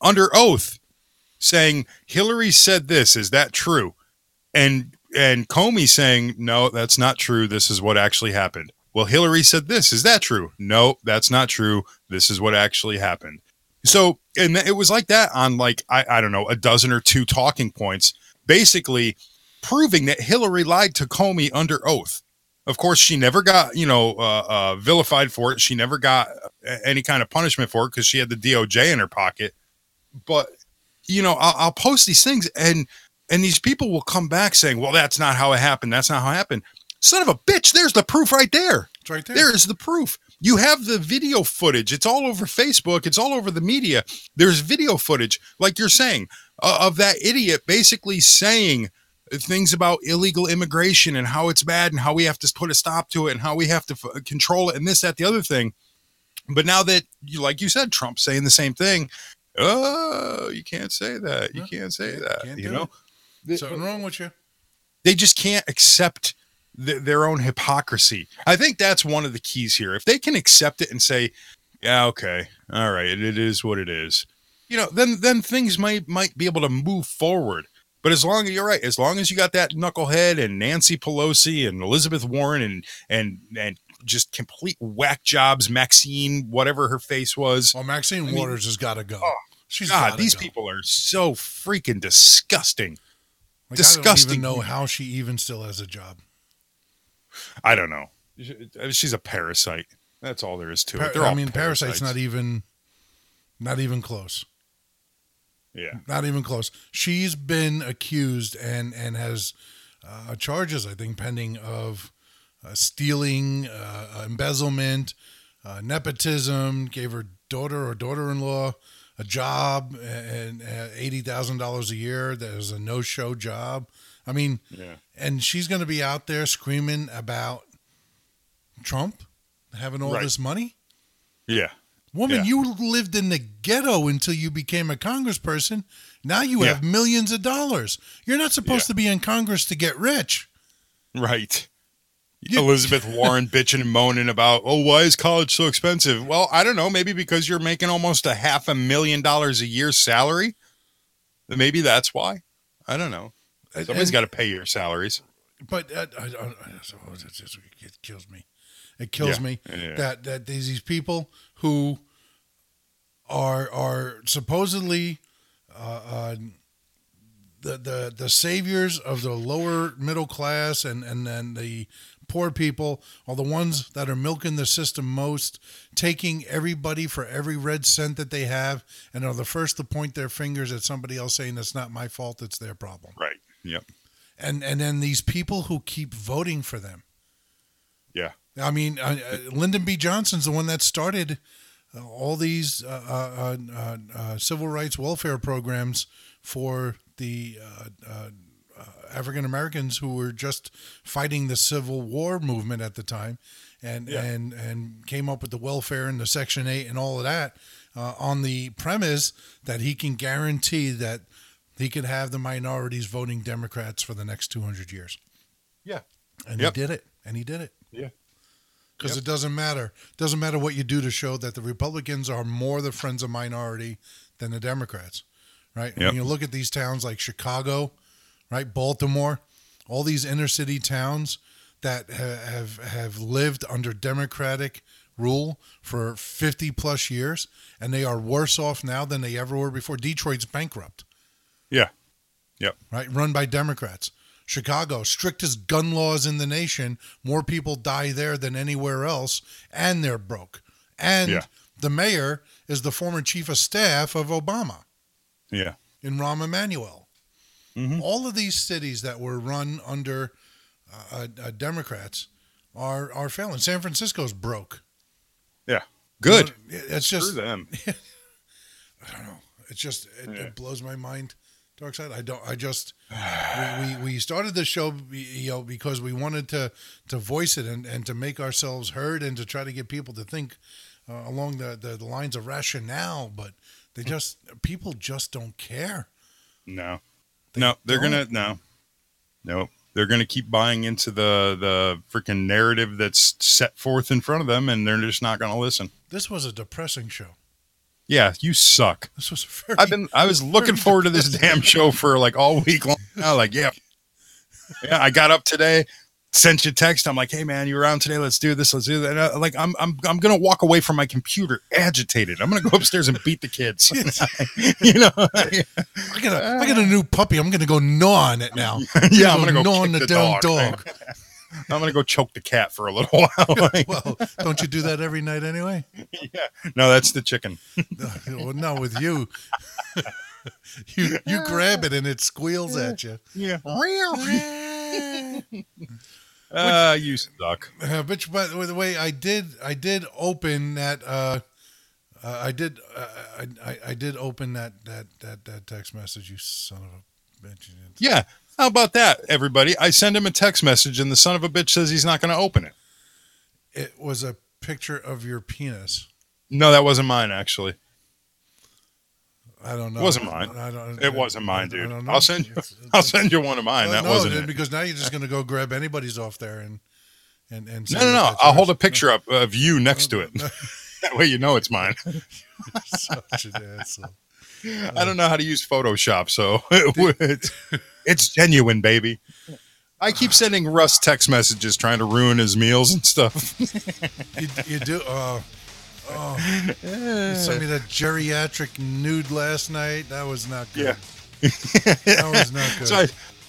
under oath, saying Hillary said this. Is that true? and and Comey saying no, that's not true. This is what actually happened. Well, Hillary said this. Is that true? No, that's not true. This is what actually happened. So, and it was like that on like I, I don't know a dozen or two talking points, basically proving that Hillary lied to Comey under oath. Of course, she never got you know uh, uh, vilified for it. She never got uh, any kind of punishment for it because she had the DOJ in her pocket. But you know, I'll, I'll post these things and and these people will come back saying, "Well, that's not how it happened. That's not how it happened." Son of a bitch! There's the proof right there. It's right there. There is the proof. You have the video footage. It's all over Facebook. It's all over the media. There's video footage, like you're saying, uh, of that idiot basically saying things about illegal immigration and how it's bad and how we have to put a stop to it and how we have to f- uh, control it and this, that, the other thing. But now that, you, like you said, Trump's saying the same thing. Oh, you can't say that. You No, can't say can't- that. can't you do know, Something wrong with you? they just can't accept th- their own hypocrisy. I think that's one of the keys here. If they can accept it and say, "Yeah, okay, all right, it, it is what it is," you know, then then things might might be able to move forward. But as long as you're right, as long as you got that knucklehead and Nancy Pelosi and Elizabeth Warren and and and just complete whack jobs, Maxine, whatever her face was. Well, Maxine mean- Waters has got to go. Oh, She's God, these go. people are so freaking disgusting. Like, I don't disgusting even know how she even still has a job. I don't know. She's a parasite. That's all there is to it. They're I mean, Parasite's parasites. not even, not even close. Yeah. Not even close. She's been accused and and has uh, charges, I think, pending of uh, stealing, uh, embezzlement, uh, nepotism. Gave her daughter or daughter-in-law a job and uh, eighty thousand dollars a year. That was a no-show job. I mean, Yeah. and she's going to be out there screaming about Trump having all Right. this money. Yeah. Woman, Yeah. you lived in the ghetto until you became a congressperson. Now you Yeah. have millions of dollars. You're not supposed Yeah. to be in Congress to get rich. Right. You- Elizabeth Warren bitching and moaning about, oh, why is college so expensive? Well, I don't know. Maybe because you're making almost a half a million dollars a year salary. Maybe that's why. I don't know. Somebody's got to pay your salaries. But uh, I, I, I, oh, it kills me. It kills me that that these people who are are supposedly uh, uh, the the the saviors of the lower middle class and and then the poor people are the ones that are milking the system most, taking everybody for every red cent that they have, and are the first to point their fingers at somebody else saying it's not my fault, it's their problem Right. Yep. and and then these people who keep voting for them Yeah. I mean, uh, uh, Lyndon B. Johnson's the one that started uh, all these uh, uh, uh, uh, civil rights welfare programs for the uh, uh, uh, African Americans who were just fighting the Civil War movement at the time, and Yeah. and and came up with the welfare and the Section Eight and all of that uh, on the premise that he can guarantee that he could have the minorities voting Democrats for the next two hundred years. Yeah. And Yep. he did it. And he did it Yeah. Because Yep. it doesn't matter. It Doesn't matter what you do to show that the Republicans are more the friends of minority than the Democrats, right? Yep. When you look at these towns like Chicago, right, Baltimore, all these inner city towns that have have lived under Democratic rule for 50 plus years and they are worse off now than they ever were before detroit's bankrupt Yeah. Yep. right? Run by Democrats. Chicago, strictest gun laws in the nation. More people die there than anywhere else, and they're broke. And Yeah. the mayor is the former chief of staff of Obama Yeah. in Rahm Emanuel. Mhm. All of these cities that were run under uh, uh, Democrats are are failing. San Francisco's broke. Yeah. Good. It's Screw just them. I don't know. It's just it, Yeah. it blows my mind. Dark side. I don't. I just we, we we started the show, you know, because we wanted to to voice it and and to make ourselves heard and to try to get people to think uh, along the, the the lines of rationale. But they just people just don't care. No. No, they're gonna no. No. They're gonna keep buying into the the freaking narrative that's set forth in front of them and they're just not gonna listen. This was a depressing show. Yeah, you suck. This was very. I've been I was looking forward to this damn show for like all week long. I was like, yeah. Yeah, I got up today, sent you a text. I'm like, hey man, you around today? Let's do this. Let's do that. I, like I'm I'm I'm gonna walk away from my computer agitated. I'm gonna go upstairs and beat the kids. you know? I got a I got a new puppy. I'm gonna go gnaw on it now. yeah, I'm gonna go gnaw on the, the damn dog. dog. I'm gonna go choke the cat for a little while. well, don't you do that every night anyway? Yeah. No, that's the chicken. well, no, with you, you you grab it and it squeals at you. Yeah. Uh, you suck. Uh, but by the way, I did I did open that. Uh, uh, I did uh, I, I I did open that that that that text message. You son of a bitch! Yeah. How about that, everybody? I send him a text message, and the son of a bitch says he's not going to open it. It was a picture of your penis. No, that wasn't mine, actually. I don't know. It wasn't mine. I don't, It wasn't I- mine, I dude. don't know. I'll send you. I'll send you one of mine. That no, wasn't dude, it. because now you're just going to go grab anybody's off there and and and. No, no, no. I'll hold a yours. picture up of you next to it. that way, you know it's mine. Such an asshole. I don't know how to use Photoshop, so it it's, it's genuine, baby. I keep sending Russ text messages trying to ruin his meals and stuff. You, you do. Uh, oh, you sent me that geriatric nude last night. That was not good. Yeah. That was not good. So I,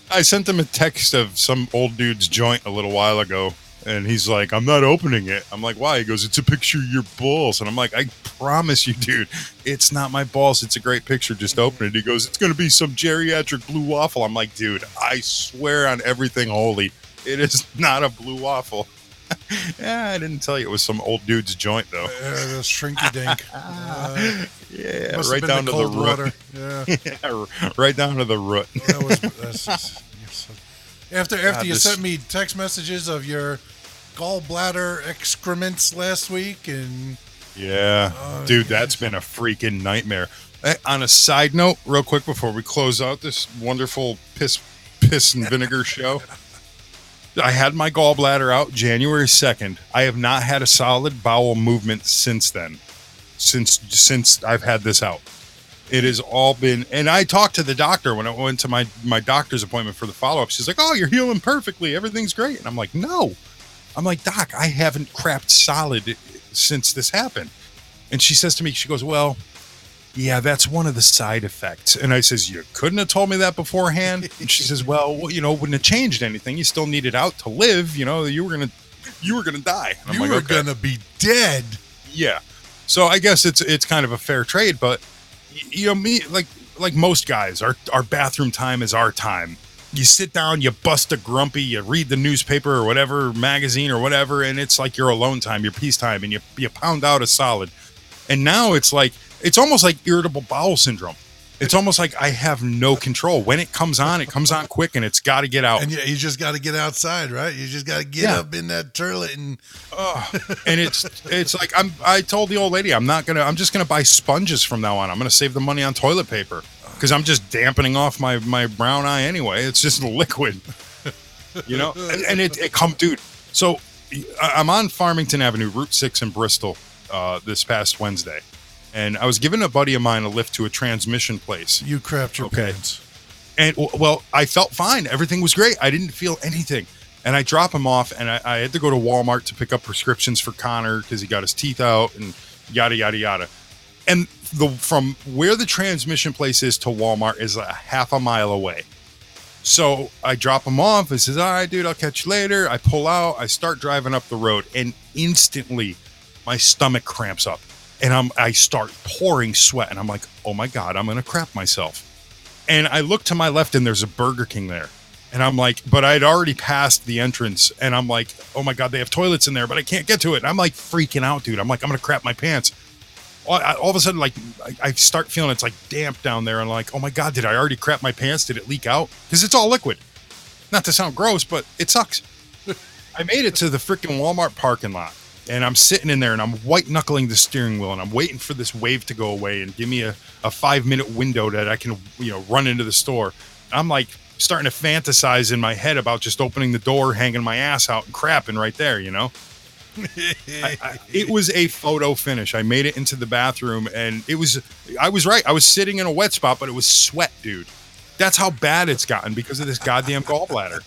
I sent him a text of some old dude's joint a little while ago, and he's like, "I'm not opening it." I'm like, "Why?" He goes, "It's a picture of your balls," and I'm like, "I promise you, dude, it's not my balls. It's a great picture. Just open it." He goes, "It's gonna be some geriatric blue waffle." I'm like, "Dude, I swear on everything holy, it is not a blue waffle." yeah, I didn't tell you it was some old dude's joint though. Uh, shrinky dink. Uh, Yeah, right down the to the root. water. Yeah. Yeah, right down to the root. That was, that's after after God, you this- sent me text messages of your gallbladder excrements last week, and Yeah, Oh, dude, that's been a freaking nightmare. On a side note, real quick before we close out this wonderful piss, piss and vinegar show, I had my gallbladder out January second. I have not had a solid bowel movement since then. Since since I've had this out, it has all been. And I talked to the doctor when I went to my my doctor's appointment for the follow up. She's like, "Oh, you're healing perfectly. Everything's great." And I'm like, "No." I'm like, Doc, I haven't crapped solid since this happened. And she says to me, she goes, Well, yeah, that's one of the side effects. And I says, You couldn't have told me that beforehand. And she says, Well, well, you know, it wouldn't have changed anything. You still needed out to live. You know, you were gonna you were gonna die. And I'm you like, were "Okay." gonna be dead. Yeah. So I guess it's it's kind of a fair trade, but you know, me like like most guys, our our bathroom time is our time. You sit down, you bust a grumpy, you read the newspaper or whatever magazine or whatever, and it's like your alone time, your peacetime, and you you pound out a solid. And now it's like it's almost like irritable bowel syndrome. It's almost like I have no control. When it comes on, it comes on quick, and it's got to get out. And you, you just got to get outside, right? You just got to get Yeah. up in that toilet and Oh, and it's it's like I'm I told the old lady I'm not gonna I'm just gonna buy sponges from now on. I'm gonna save the money on toilet paper because I'm just dampening off my my brown eye anyway. It's just liquid, you know. And, and it it come dude. So I'm on Farmington Avenue, Route Six in Bristol, uh, this past Wednesday, and I was giving a buddy of mine a lift to a transmission place. you crapped your Okay. pants. And well, I felt fine. Everything was great. I didn't feel anything. And I drop him off, and I, I had to go to Walmart to pick up prescriptions for Connor because he got his teeth out and yada yada yada. And the from where the transmission place is to Walmart is a half a mile away. So I drop him off. He says, "All right, dude, I'll catch you later." I pull out. I start driving up the road, and instantly, my stomach cramps up, and I'm I start pouring sweat, and I'm like, "Oh my god, I'm gonna crap myself." And I look to my left, and there's a Burger King there, and I'm like, but I'd already passed the entrance, and I'm like, "Oh my god, they have toilets in there, but I can't get to it." And I'm like freaking out, dude. I'm like, I'm gonna crap my pants all, I- all of a sudden, like I, I start feeling it's like damp down there, and like, oh my god, did I already crap my pants? Did it leak out? Because it's all liquid. Not to sound gross, but it sucks. I made it to the freaking Walmart parking lot, and I'm sitting in there, and I'm white knuckling the steering wheel, and I'm waiting for this wave to go away and give me a, a five minute window that I can, you know, run into the store. I'm like starting to fantasize in my head about just opening the door, hanging my ass out, and crapping right there, you know. I, I, it was a photo finish. I made it into the bathroom, and it was. I was right. I was sitting in a wet spot, but it was sweat, dude. That's how bad it's gotten because of this goddamn gallbladder.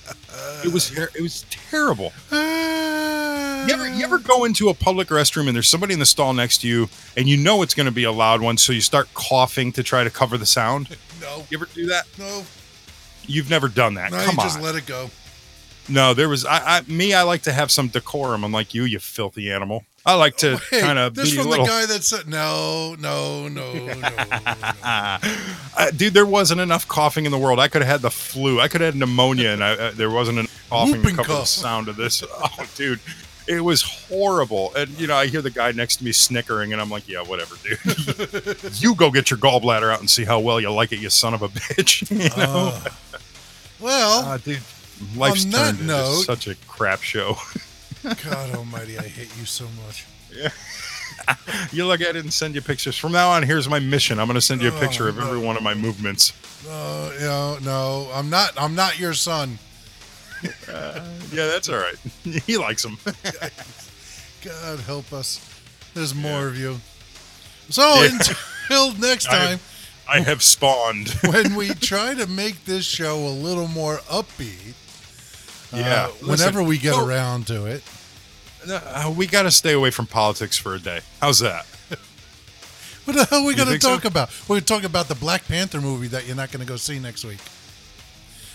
It was. It was terrible. You ever, you ever go into a public restroom and there's somebody in the stall next to you, and you know it's going to be a loud one, so you start coughing to try to cover the sound? No, You ever do that? no, You've never done that. no. Come you on. just let it go. No, there was I, I me. I like to have some decorum. I'm you, you filthy animal. I like to Hey, kind of this be a from little. the guy that said no, no, no, no. no. Uh, dude, there wasn't enough coughing in the world. I could have had the flu. I could have had pneumonia, and I, uh, there wasn't enough coughing Whooping to cover the cough. sound of this. Oh, dude, it was horrible. And you know, I hear the guy next to me snickering, and I'm like, yeah, whatever, dude. you go get your gallbladder out and see how well you like it, you son of a bitch. you know, Well, Ah, dude. Life's on that note- such a crap show. God Almighty, I hate you so much. Yeah. you look at it and send you pictures. From now on, here's my mission. I'm going to send you a picture of every one of my movements. Uh, you know, no, I'm not. I'm not your son. Yeah, that's all right. he likes them. God help us. There's more of you. So Yeah. until next I- time, I have spawned. when we try to make this show a little more upbeat, Yeah. uh, whenever Listen, we get oh, around to it, uh, we got to stay away from politics for a day. How's that? what the hell are we going to think so? talk about? We're going to talk about the Black Panther movie that you're not going to go see next week.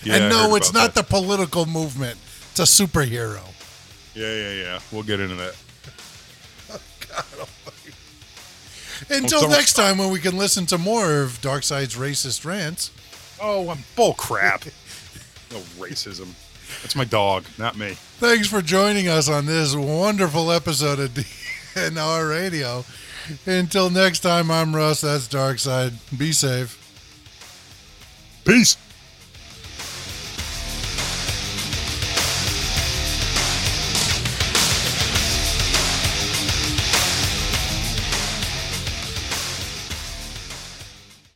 Yeah, and no, it's not that. the political movement. It's a superhero. Yeah, yeah, yeah. We'll get into that. Until don't- next time, when we can listen to more of Darkseid's racist rants. Oh, I'm bull crap. no racism. That's my dog, not me. Thanks for joining us on this wonderful episode of DNR Radio. Until next time, I'm Russ. That's Darkside. Be safe. Peace.